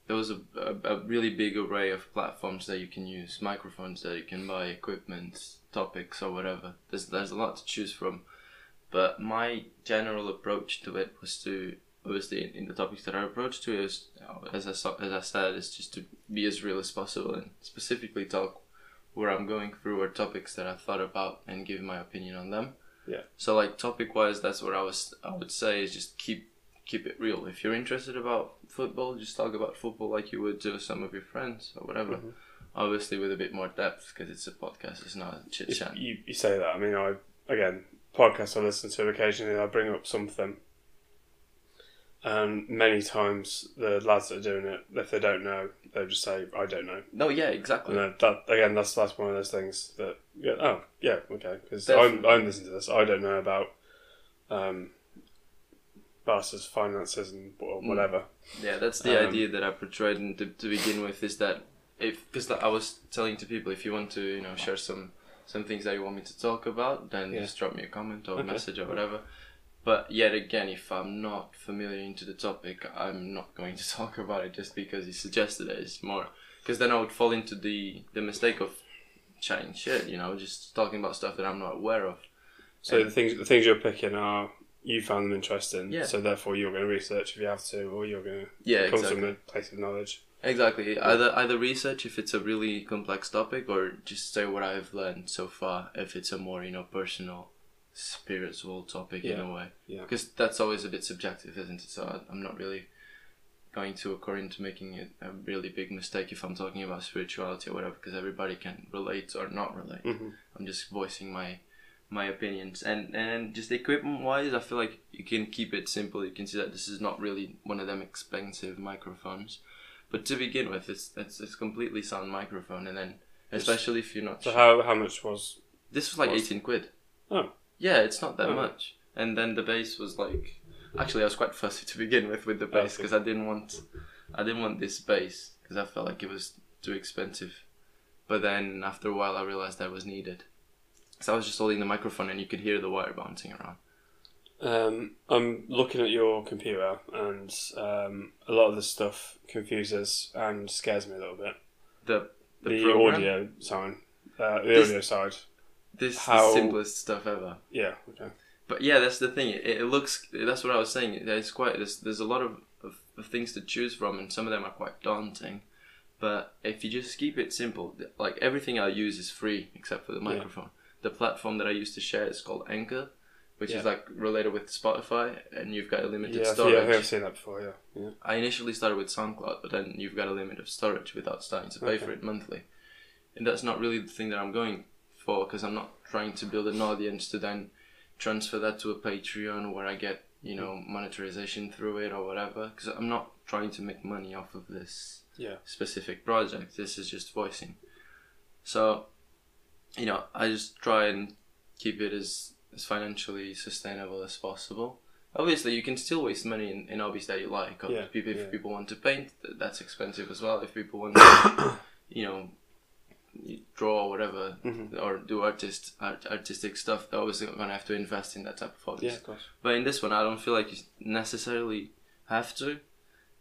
There was a, a, a really big array of platforms that you can use, microphones that you can buy, equipment, topics, or whatever. There's there's a lot to choose from, but my general approach to it was to obviously in, in the topics that I approach to is as I saw, as I said is just to be as real as possible and specifically talk where I'm going through or topics that I've thought about and give my opinion on them. Yeah. So like topic wise, that's what I was I would say is just keep keep it real. If you're interested about football, just talk about football like you would to some of your friends or whatever. Mhm. Obviously with a bit more depth because it's a podcast. It's not a chit chat. you, you say that. I mean, I again podcasts I listen to occasionally. I bring up something, and many times the lads that are doing it, if they don't know, they just say, "I don't know." No, yeah, exactly. And that again, that's that's one of those things that yeah, oh yeah, okay, because I'm I'm listening to this. I don't know about um, Barca's finances and Mm. whatever. Yeah, that's the Um, idea that I portrayed in, to, to begin with is that if because I was telling to people if you want to you know share some some things that you want me to talk about then Yeah. just drop me a comment or a Okay. message or whatever. But yet again, if I'm not familiar into the topic, I'm not going to talk about it just because you suggested it. It's more because then I would fall into the the mistake of chatting shit. You know, just talking about stuff that I'm not aware of. So And- the things the things you're picking are you found them interesting. Yeah. So therefore, you're going to research if you have to, or you're going to Yeah, come exactly. from a place of knowledge. Exactly. Either either research if it's a really complex topic, or just say what I've learned so far if it's a more you know personal, spiritual topic in a way. Yeah. Because that's always a bit subjective, isn't it? So I'm not really going to occur into making it a really big mistake if I'm talking about spirituality or whatever, because everybody can relate or not relate. hmm I'm just voicing my my opinions and and just equipment wise I feel like you can keep it simple you can see that this is not really one of them expensive microphones but to begin with it's it's, it's completely sound microphone and then especially if you're not So how how much was? this was like was- 18 quid Oh. yeah it's not that Oh. much and then the base was like actually I was quite fussy to begin with with the oh, base because I didn't want I didn't want this base because I felt like it was too expensive but then after a while I realized that was needed so I was just holding the microphone and you could hear the wire bouncing around Um, I'm looking at your computer, and um, a lot of the stuff confuses and scares me a little bit. the the, The, audio side, uh, the This- audio side. this is how- the simplest stuff ever Yeah. Okay. But yeah, that's the thing. It, it looks. That's what I was saying. There's quite. There's, there's a lot of, of, of things to choose from, and some of them are quite daunting. But if you just keep it simple, like everything I use is free except for the Yeah. microphone. The platform that I use to share is called Anchor, which Yeah. is like related with Spotify, and you've got a limited Yeah, storage. yeah, I think I've seen that before. Yeah. Yeah. I initially started with SoundCloud, but then you've got a limit of storage without starting to pay Okay. for it monthly. And that's not really the thing that I'm going for because I'm not trying to build an audience to then transfer that to a Patreon where I get, you know, mm. monetization through it or whatever. Because I'm not trying to make money off of this Yeah. specific project. This is just voicing. So, you know, I just try and keep it as, as financially sustainable as possible. Obviously, you can still waste money in, in hobbies that you like. Or Yeah, if people, if yeah. people want to paint, that's expensive as well. If people want to, you know, draw or whatever, Mhm. or do artist art, artistic stuff, they're obviously going to have to invest in that type of hobbies. Yeah, of course. But in this one, I don't feel like you necessarily have to,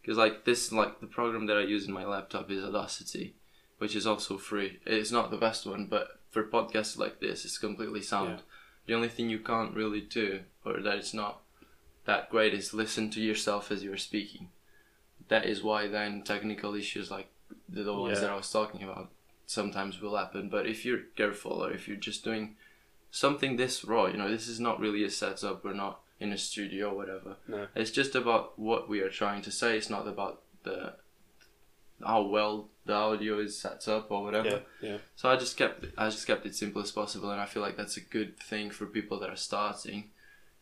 because like this, like the program that I use in my laptop is Audacity, which is also free. It's not the best one, but for podcasts like this, it's completely sound. Yeah. The only thing you can't really do, or that it's not that great, is listen to yourself as you're speaking. That is why then technical issues like the, ones Yeah. that I was talking about sometimes will happen. But if you're careful, or if you're just doing something this raw, you know, this is not really a setup. We're not in a studio or whatever. No. It's just about what we are trying to say. It's not about the how well the audio is set up or whatever. Yeah. Yeah. So I just kept I just kept it simple as possible, and I feel like that's a good thing for people that are starting,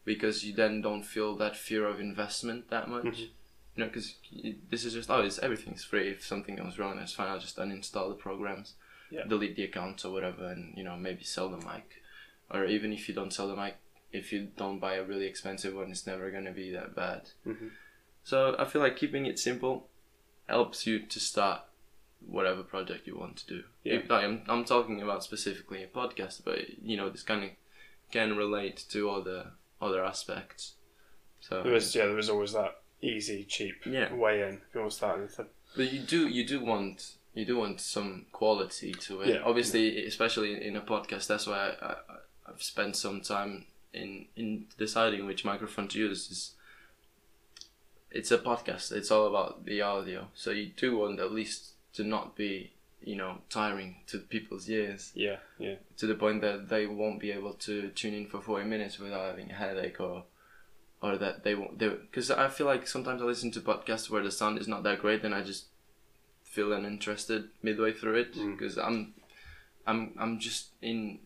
because you then don't feel that fear of investment that much. Mhm. You know, because this is just oh, it's everything's free. If something goes wrong, it's fine. I'll just uninstall the programs, Yeah. delete the accounts or whatever, and you know maybe sell the mic, or even if you don't sell the mic, if you don't buy a really expensive one, it's never gonna be that bad. Mhm. So I feel like keeping it simple helps you to start whatever project you want to do. Yeah. If- I'm I'm talking about specifically a podcast, but you know this kind of can relate to other other aspects. So There is yeah, there is always that easy, cheap Yeah. way in if you want to start anything. But you do you do want you do want some quality to it. Yeah. Obviously, especially in, in a podcast. That's why I, I I've spent some time in in deciding which microphone to use. Is it's a podcast. It's all about the audio. So you do want at least to not be you know tiring to people's ears Yeah, yeah, to the point that they won't be able to tune in for 40 minutes without having a headache or or that they won't do because I feel like sometimes I listen to podcasts where the sound is not that great and I just feel uninterested midway through it Mm. because I'm I'm I'm just in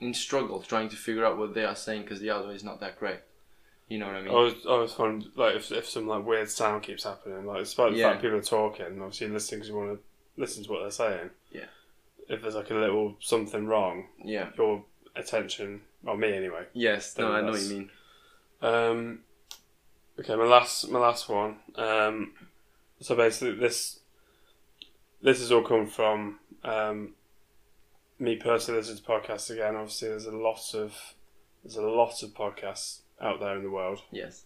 in struggle trying to figure out what they are saying because the audio is not that great. You know what I mean? I was I was like if if some like weird sound keeps happening, like despite the Yeah. fact people are talking, obviously you're listening because you want to listen to what they're saying. Yeah. If there's like a little something wrong, yeah. your attention, or me anyway. Yes. No, I know what you mean. Um, okay, my last my last one. Um, so basically this this has all come from um, me personally listening to podcasts again. Obviously, there's a lot of there's a lot of podcasts out there in the world. Yes.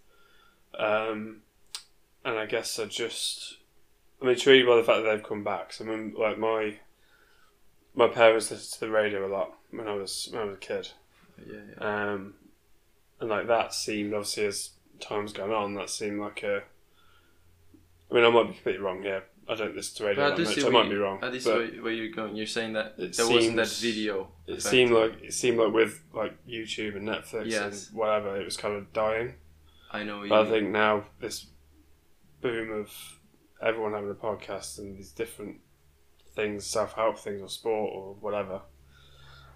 Um, and I guess I just I'm intrigued by the fact that they've come back. So I mean, like my my parents listened to the radio a lot when I was when I was a kid. Yeah. yeah. Um, and like that seemed obviously as time's gone on, that seemed like a. I mean, I might be completely wrong here. I don't listen to radio But I much. I might you- be wrong. I do see where, where you're going. You're saying that It there wasn't that video. it effect. seemed like it seemed like with like YouTube and Netflix Yes. and whatever, it was kind of dying. I know. I mean. think now this boom of everyone having a podcast and these different things, self help things or sport or whatever.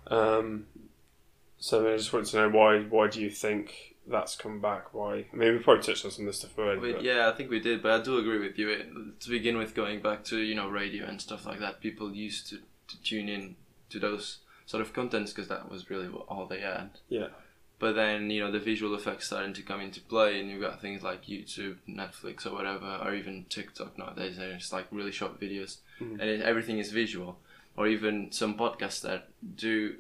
Um, so I just wanted to know why why do you think that's come back? Why? I mean, we probably touched on some of this stuff already. We- but- yeah, I think we did, but I do agree with you. It, to begin with, going back to you know radio and stuff like that, people used to, to tune in to those sort of contents because that was really all they had. Yeah. But then you know the visual effects starting to come into play, and you've got things like YouTube, Netflix, or whatever, or even TikTok nowadays. And it's like really short videos, Mhm. and it, everything is visual. Or even some podcasts that do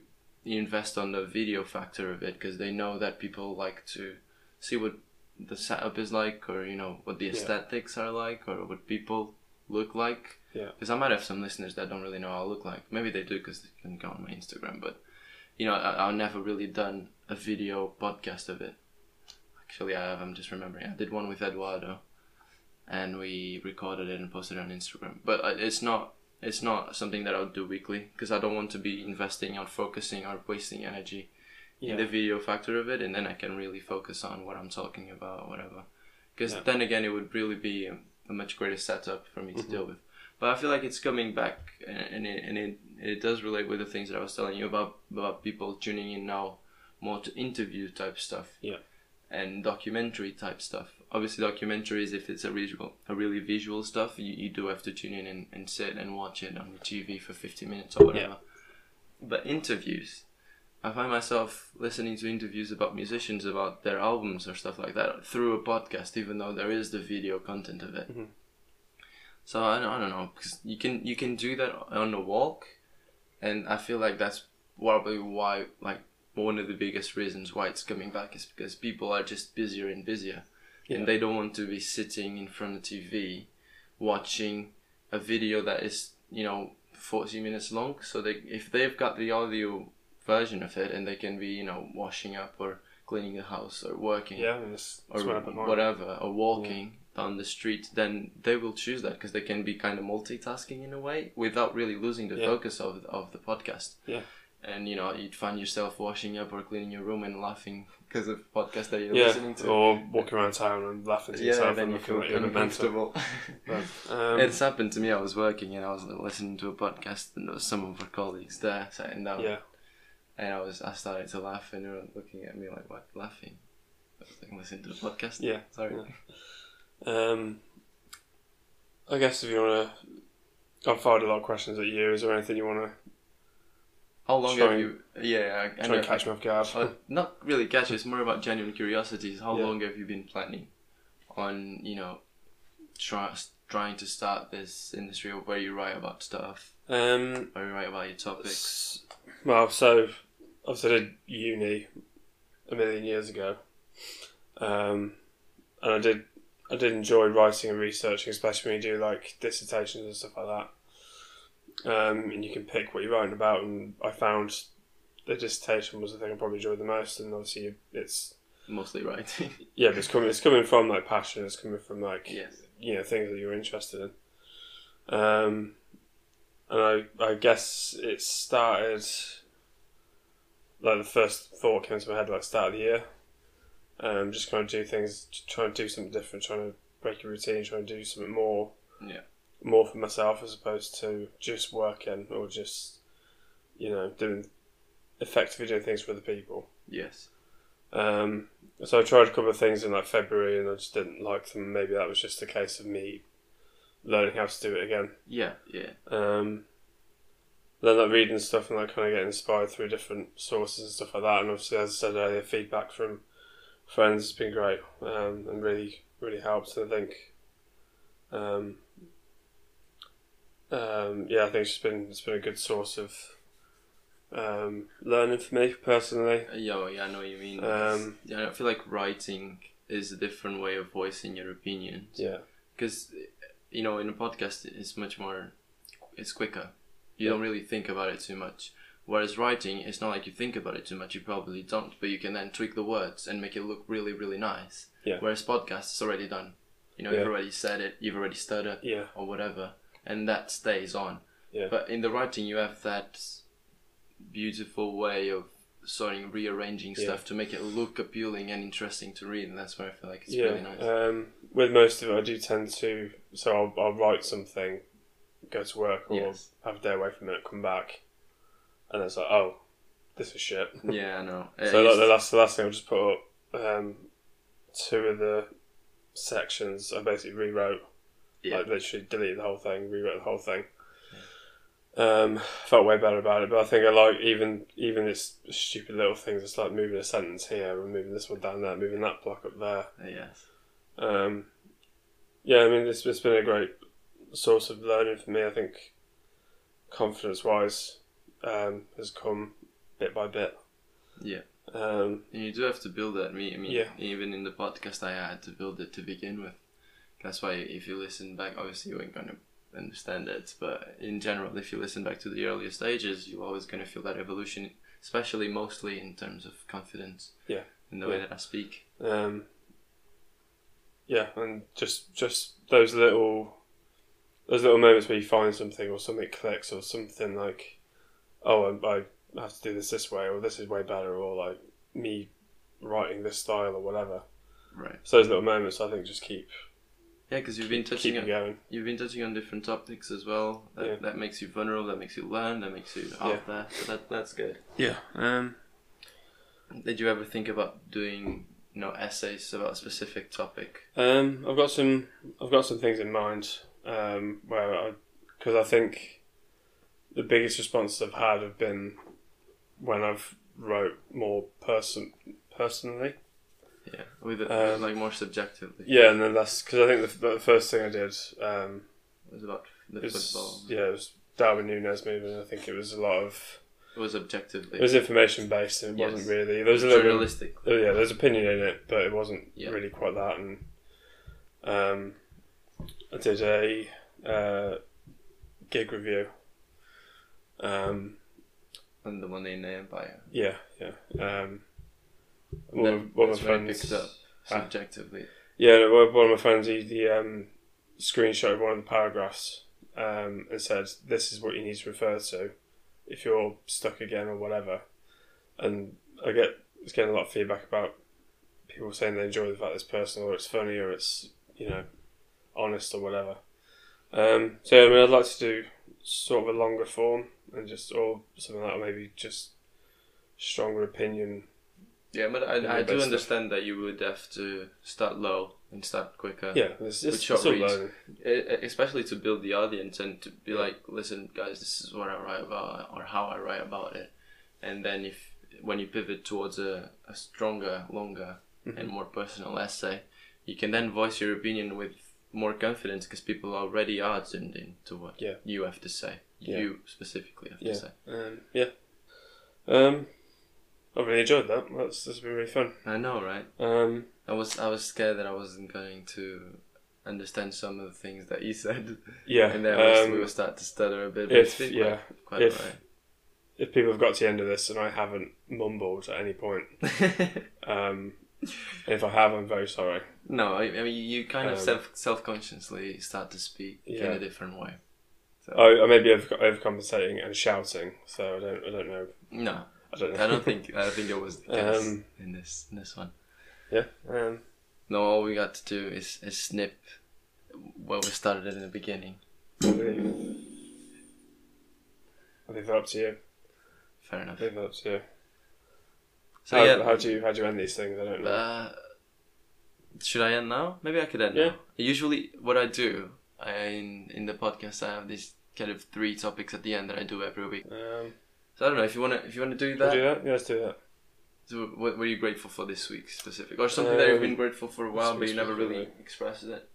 invest on the video factor of it because they know that people like to see what the setup is like, or you know what the Yeah. aesthetics are like, or what people look like. Yeah. Because I might have some listeners that don't really know how I look like. Maybe they do because they can go on my Instagram, but you know, I, I've never really done a video podcast of it. Actually, I have. I'm just remembering. I did one with Eduardo, and we recorded it and posted it on Instagram. But uh, it's not. It's not something that I'll do weekly because I don't want to be investing on focusing or wasting energy Yeah. in the video factor of it, and then I can really focus on what I'm talking about, or whatever. Because Yeah. then again, it would really be a, a much greater setup for me to Mhm. deal with. But I feel like it's coming back, and, and, it, and it, it does relate with the things that I was telling you about about people tuning in now more to interview type stuff. Yeah. And documentary type stuff. Obviously, documentaries, if it's a visual, a really visual stuff, you, you do have to tune in and, and sit and watch it on the TV for 50 minutes or whatever. But interviews, I find myself listening to interviews about musicians about their albums or stuff like that through a podcast, even though there is the video content of it. Mhm. So I don't, I don't know because you can you can do that on a walk, and I feel like that's probably why like one of the biggest reasons why it's coming back is because people are just busier and busier, Yeah. and they don't want to be sitting in front of TV, watching a video that is you know forty minutes long. So they if they've got the audio version of it and they can be you know washing up or cleaning the house or working Yeah, it's, or it's where I put mine. whatever, or walking down the street, then they will choose that because they can be kind of multitasking in a way without really losing the Yeah. focus of of the podcast. Yeah. And you know, you'd find yourself washing up or cleaning your room and laughing because of the podcast that you're Yeah, listening to. or walking around town and laughing to yeah, yourself then and you looking feel like you're in a mental. uncomfortable. But, um, it's happened to me. I was working and I was listening to a podcast, and there was some of our colleagues there sitting down, yeah, and I was I started to laugh, and they were looking at me like, "What, laughing?" I was like, "Listen to the podcast." yeah. Sorry. Yeah. Um, I guess if you want to, I've fired a lot of questions at you. Is there anything you want How long Try have you? Yeah, I, to I try know. catch me off guard? uh, not really catch. It's more about genuine curiosities. How Yeah. long have you been planning on you know try, trying to start this industry where you write about stuff, Um, where you write about your topics? well, so I did uni a million years ago, um, and I did I did enjoy writing and researching, especially when you do like dissertations and stuff like that. Um, and you can pick what you're writing about, and I found the dissertation was the thing I probably enjoyed the most, and obviously it's Mostly writing. yeah, but it's coming it's coming from like passion, it's coming from like yes. you know things that you're interested in. Um, and I I guess it started like the first thought came to my head like start of the year. Um, just kind of do things, trying to do something different, trying to break a routine, trying to do something more, Yeah. More for myself as opposed to just working or just, you know, doing effectively doing things for other people. Yes. Um, so I tried a couple of things in like February and I just didn't like them. Maybe that was just a case of me learning how to do it again. Yeah. Yeah. Um, then like reading stuff and like kind of getting inspired through different sources and stuff like that. And obviously, as I said earlier, feedback from friends has been great um, and really really helped. And I think, um, um, yeah, I think it's been it's been a good source of um, learning for me personally. Yeah, yeah, I know what you mean. Um, yeah, I feel like writing is a different way of voicing your opinions. Yeah, Because, you know, in a podcast, it's much more, it's quicker. You Yeah. don't really think about it too much. Whereas writing, it's not like you think about it too much. You probably don't, but you can then tweak the words and make it look really, really nice. Yeah. Whereas podcast is already done. You know, Yeah. you've already said it, you've already stuttered yeah, or whatever, and that stays on. Yeah. But in the writing, you have that beautiful way of sort of rearranging Yeah. stuff to make it look appealing and interesting to read, and that's where I feel like it's yeah. really nice. Um, with most of it, I do tend to. So I'll, I'll write something, go to work, or Yes. have a day away from it, come back, and it's like, oh, this is shit. yeah, I know. So like the last the last thing I'll just put up um, two of the sections I basically rewrote. Yeah. Like literally deleted the whole thing, rewrote the whole thing. Um, felt way better about it, but I think I like even even this stupid little things. It's like moving a sentence here, and moving this one down there, moving that block up there. uh, yes. Um, yeah, I mean it's, it's been a great source of learning for me. I think confidence wise um, has come bit by bit. Yeah. Um, And you do have to build that. Me, I mean, Yeah. even in the podcast, I had to build it to begin with. That's why if you listen back, obviously you ain't gonna understand it, but in general, if you listen back to the earlier stages, you're always gonna feel that evolution, especially mostly in terms of confidence. Yeah. In the way that I speak. Um, yeah, and just just those little those little moments where you find something or something clicks or something like, oh, I, I have to do this this way or this is way better or like me writing this style or whatever. Right. So those little moments, I think, just keep Yeah, because you've been keep touching you on going. you've been touching on different topics as well. That, Yeah. that makes you vulnerable. That makes you learn. That makes you out Yeah. there. So that that's good. Yeah. Um. Did you ever think about doing you know essays about a specific topic? Um. I've got some. I've got some things in mind. Um. Where I, because I think, the biggest responses I've had have been, when I've wrote more person personally. Yeah, with it, Um, like more subjectively. Yeah, and then that's because I think the, the first thing I did um, It was about the was football. yeah, it was Darwin Núñez movement. I think it was a lot of It was objectively. it was information based, and it Yes. wasn't really there was a little bit, journalistic. oh, yeah, there's opinion in it, but it wasn't Yeah. really quite that. And um, I did a uh, gig review. Um, And the one in the Empire. yeah, yeah. Um, one, of, one of my friends. picked up Huh? subjectively. Yeah, one one of my friends, he, he um, screenshot one of the paragraphs um, and said, "This is what you need to refer to if you're stuck again or whatever." And I get it's getting a lot of feedback about people saying they enjoy the fact it's personal or it's funny or it's you know honest or whatever. Um, so yeah, I mean, I'd like to do sort of a longer form and just or something like that, maybe just stronger opinion. Yeah, but I, I do stuff. understand that you would have to start low and start quicker. Yeah, it's, With it's, short it's reads. especially to build the audience and to be like, listen, guys, this is what I write about or how I write about it. And then if when you pivot towards a, a stronger, longer, Mhm. and more personal essay, you can then voice your opinion with more confidence because people already are tuned in to what Yeah. you have to say. Yeah. You specifically have Yeah. to say. Um, yeah. Um, I've really enjoyed that. That's that's been really fun. I know, right? Um, I was I was scared that I wasn't going to understand some of the things that you said, yeah. and then we um, would start to stutter a bit. But if- yeah, quite, quite if- alright. if people have got to the end of this and I haven't mumbled at any point, um, if I have, I'm very sorry. no, I, I mean you kind of Um, self self consciously start to speak in a different way. So Oh, I may be over- overcompensating and shouting, so I don't. I don't know. no, I don't know. I don't think I don't think it was the case Um, in this in this one. yeah. Um, No, all we got to do is, is snip where we started in the beginning. I leave. I leave that up to you. Fair enough. I leave that up to you. So how, yeah, how do you how do you end these things? I don't know. Uh, should I end now? Maybe I could end Yeah. now. Usually, what I do I, in in the podcast, I have these kind of three topics at the end that I do every week. um, So I don't know if you wanna if you wanna do can we that. do that? Yeah, let's do that. So what were you grateful for this week specific, or something that you've Um, been grateful for a while, but you never really expressed it?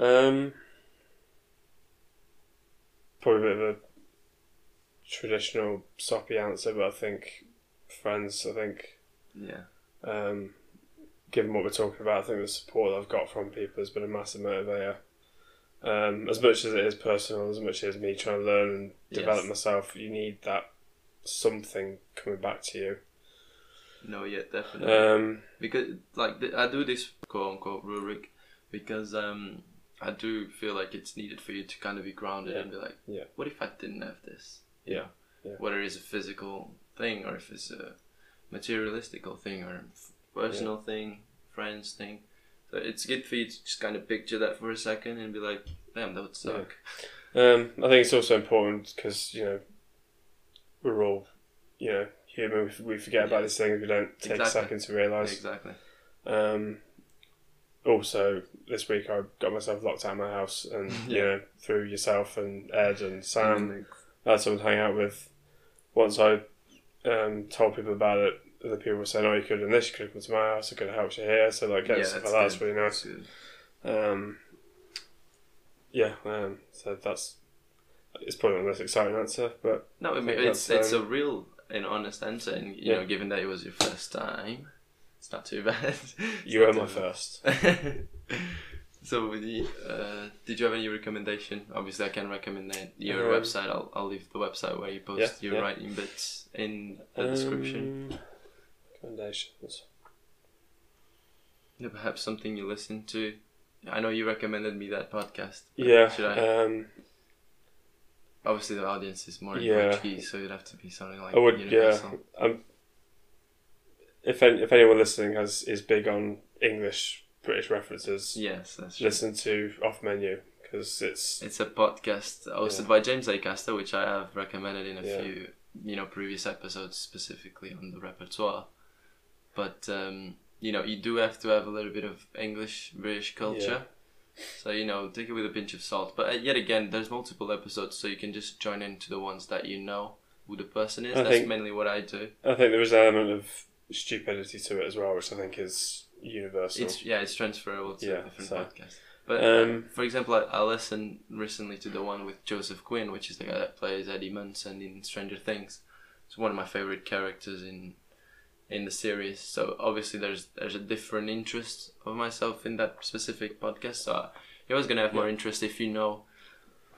Um, probably a bit of a traditional soppy answer, but I think friends. I think Yeah. um, given what we're talking about, I think the support I've got from people has been a massive motivator. Um, as much as it is personal, as much as me trying to learn and develop Yes. myself, you need that something coming back to you. No, yeah, definitely. Um, because like I do this quote unquote rubric because um I do feel like it's needed for you to kind of be grounded Yeah. and be like, Yeah. what if I didn't have this? Yeah. Yeah. Whether it's a physical thing or if it's a materialistical thing or personal thing, friends thing. So it's good for you to just kind of picture that for a second and be like, damn, that would suck. Um, I think it's also important because you know we're all you know human. We, we forget about Yeah. these things. We don't take a second to realise. Exactly. Um, also, this week I got myself locked out of my house, and you know through yourself and Ed and Sam, Mm, I had someone to hang out with. Once I um, told people about it, other people were saying, "Oh, you could have done this. You could have come to my house. I could have helped you here." So like, Yeah, stuff that's like that's really nice. That's. Um, yeah, um, so that's it's probably not the most exciting answer, but No, I mean it's it's a um, real and honest answer, and you Yeah. know, given that it was your first time, it's not too bad. You were my bad. first. so, the, uh, did you have any recommendation? Obviously, I can recommend that your Um, website. I'll, I'll leave the website where you post Yeah, your yeah. writing bits in the description. Recommendations. Yeah, perhaps something you listen to. I know you recommended me that podcast. Yeah. Should I? Um, Obviously, the audience is more yeah. Portuguese, so it'd have to be something like I would. universal. Yeah. Um, if any, if anyone listening has is big on English British references, Yes, that's true. listen to Off Menu because it's It's a podcast hosted Yeah. by James Acaster, which I have recommended in a Yeah. few, you know, previous episodes specifically on the repertoire. But um, you know, you do have to have a little bit of English British culture. So you know, take it with a pinch of salt. But uh, yet again, there's multiple episodes, so you can just join into the ones that you know who the person is. I That's think- mainly what I do. I think there is an element of stupidity to it as well, which I think is universal. It's yeah, it's transferable to Yeah, different so- podcasts. But Um, uh, for example, I, I listened recently to the one with Joseph Quinn, which is the guy that plays Eddie Munson in Stranger Things. It's one of my favorite characters in in the series. So obviously, there's there's a different interest of myself in that specific podcast. So you're always gonna have more interest if you know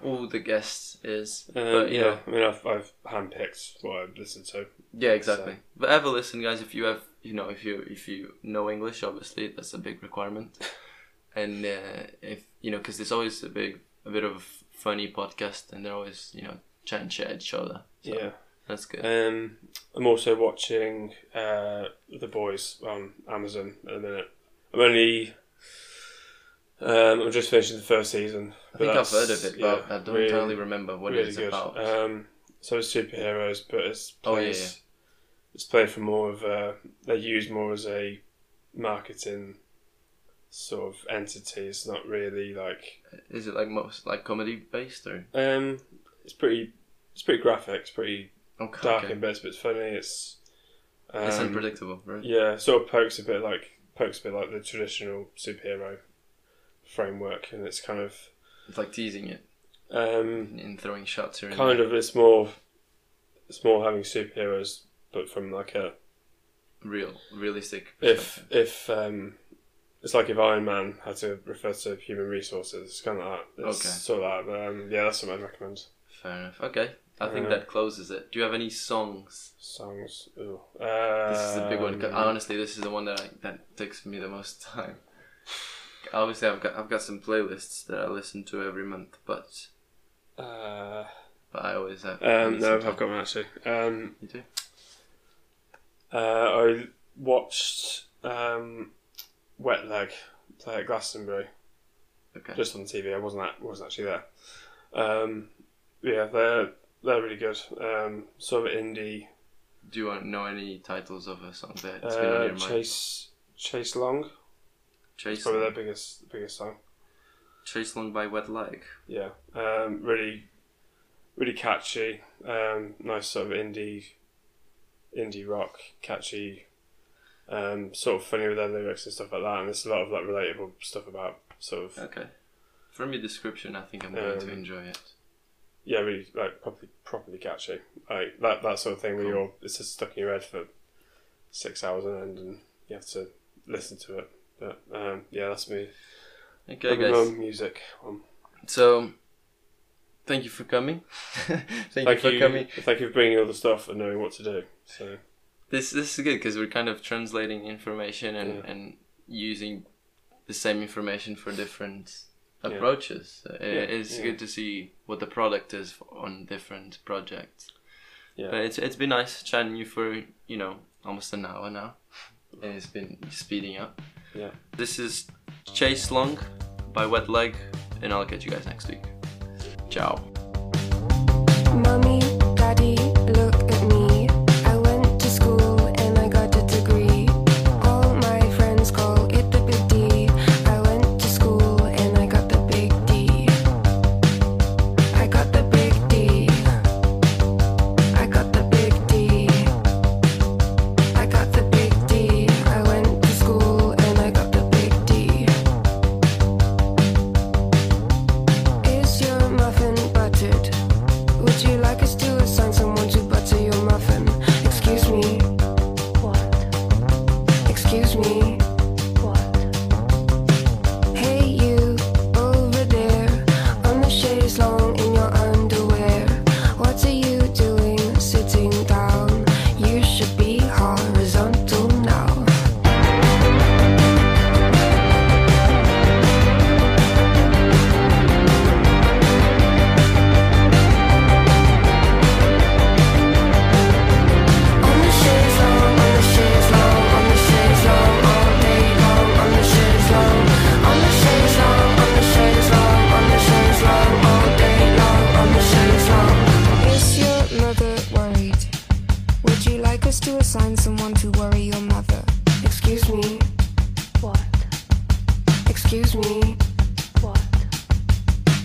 who the guest is. Um, but yeah, know, I mean, I've, I've handpicked what I've listened to. yeah, exactly. So- But ever listen, guys. If you have, you know, if you if you know English, obviously that's a big requirement. and uh, if you know, because there's always a big, a bit of a funny podcast, and they're always, you know, chatting shit at each other. So Yeah. That's good. Um, I'm also watching uh, The Boys on Amazon at the minute. I'm only. Um, I'm just finishing the first season. I think I've heard of it, but yeah, I don't really- entirely remember what really it's good. about. Um, so it's superheroes, but it's Oh, yeah, plays, it's played for more of a. They use more as a marketing sort of entity. It's not really like. Is it like most like comedy based or? Um, it's pretty. It's pretty graphic. It's pretty Okay. dark okay. in bits, but it's funny. It's. Um, it's unpredictable, right? Yeah, sort of pokes a bit like pokes a bit like the traditional superhero framework, and it's kind of It's like teasing it um, and throwing shots here and kind there. of it's more it's more having superheroes, but from like a real, realistic. if if um, it's like if Iron Man had to refer to human resources, it's kind of like that. It's Okay. sort of that. But, um, yeah, that's what I'd recommend. Fair enough. Okay, I think Uh, that closes it. Do you have any songs? Songs. Ooh. Uh, This is a big one. Honestly, this is the one that I, that takes me the most time. Obviously, I've got I've got some playlists that I listen to every month, but Uh, But I always have. um, no, I've got one actually. Um, You do? uh, I watched um, Wet Leg play at Glastonbury Okay. just on TV. I wasn't at, wasn't actually there. Um, yeah, they're they're really good. Um, sort of indie. do you know any titles of a song that it's been on Uh, your mind? Chase Chaise Longue. Chase, It's probably their biggest biggest song. Chaise Longue by Wet Leg. Yeah, um, really, really catchy. Um, nice sort of indie, indie rock, catchy. Um, sort of funny with their lyrics and stuff like that, and there's a lot of like relatable stuff about sort of Okay. From your description, I think I'm going to Um, enjoy it. Yeah, really like properly properly catchy, like that that sort of thing where you're it's just stuck in your head for six hours on end, and you have to listen to it. But um, yeah, that's me. Okay, my guys. music. Um, So, thank you for coming. thank, thank you for you, coming. thank you for bringing all the stuff and knowing what to do. So This this is good because we're kind of translating information and, Yeah. and using the same information for different. Approaches. Uh, Yeah, It's yeah. good to see what the product is on different projects. yeah. But it's it's been nice chatting you for you know almost an hour now, and it's been speeding up. Yeah. This is Chaise Longue by Wet Leg, and I'll catch you guys next week. Ciao. Mommy,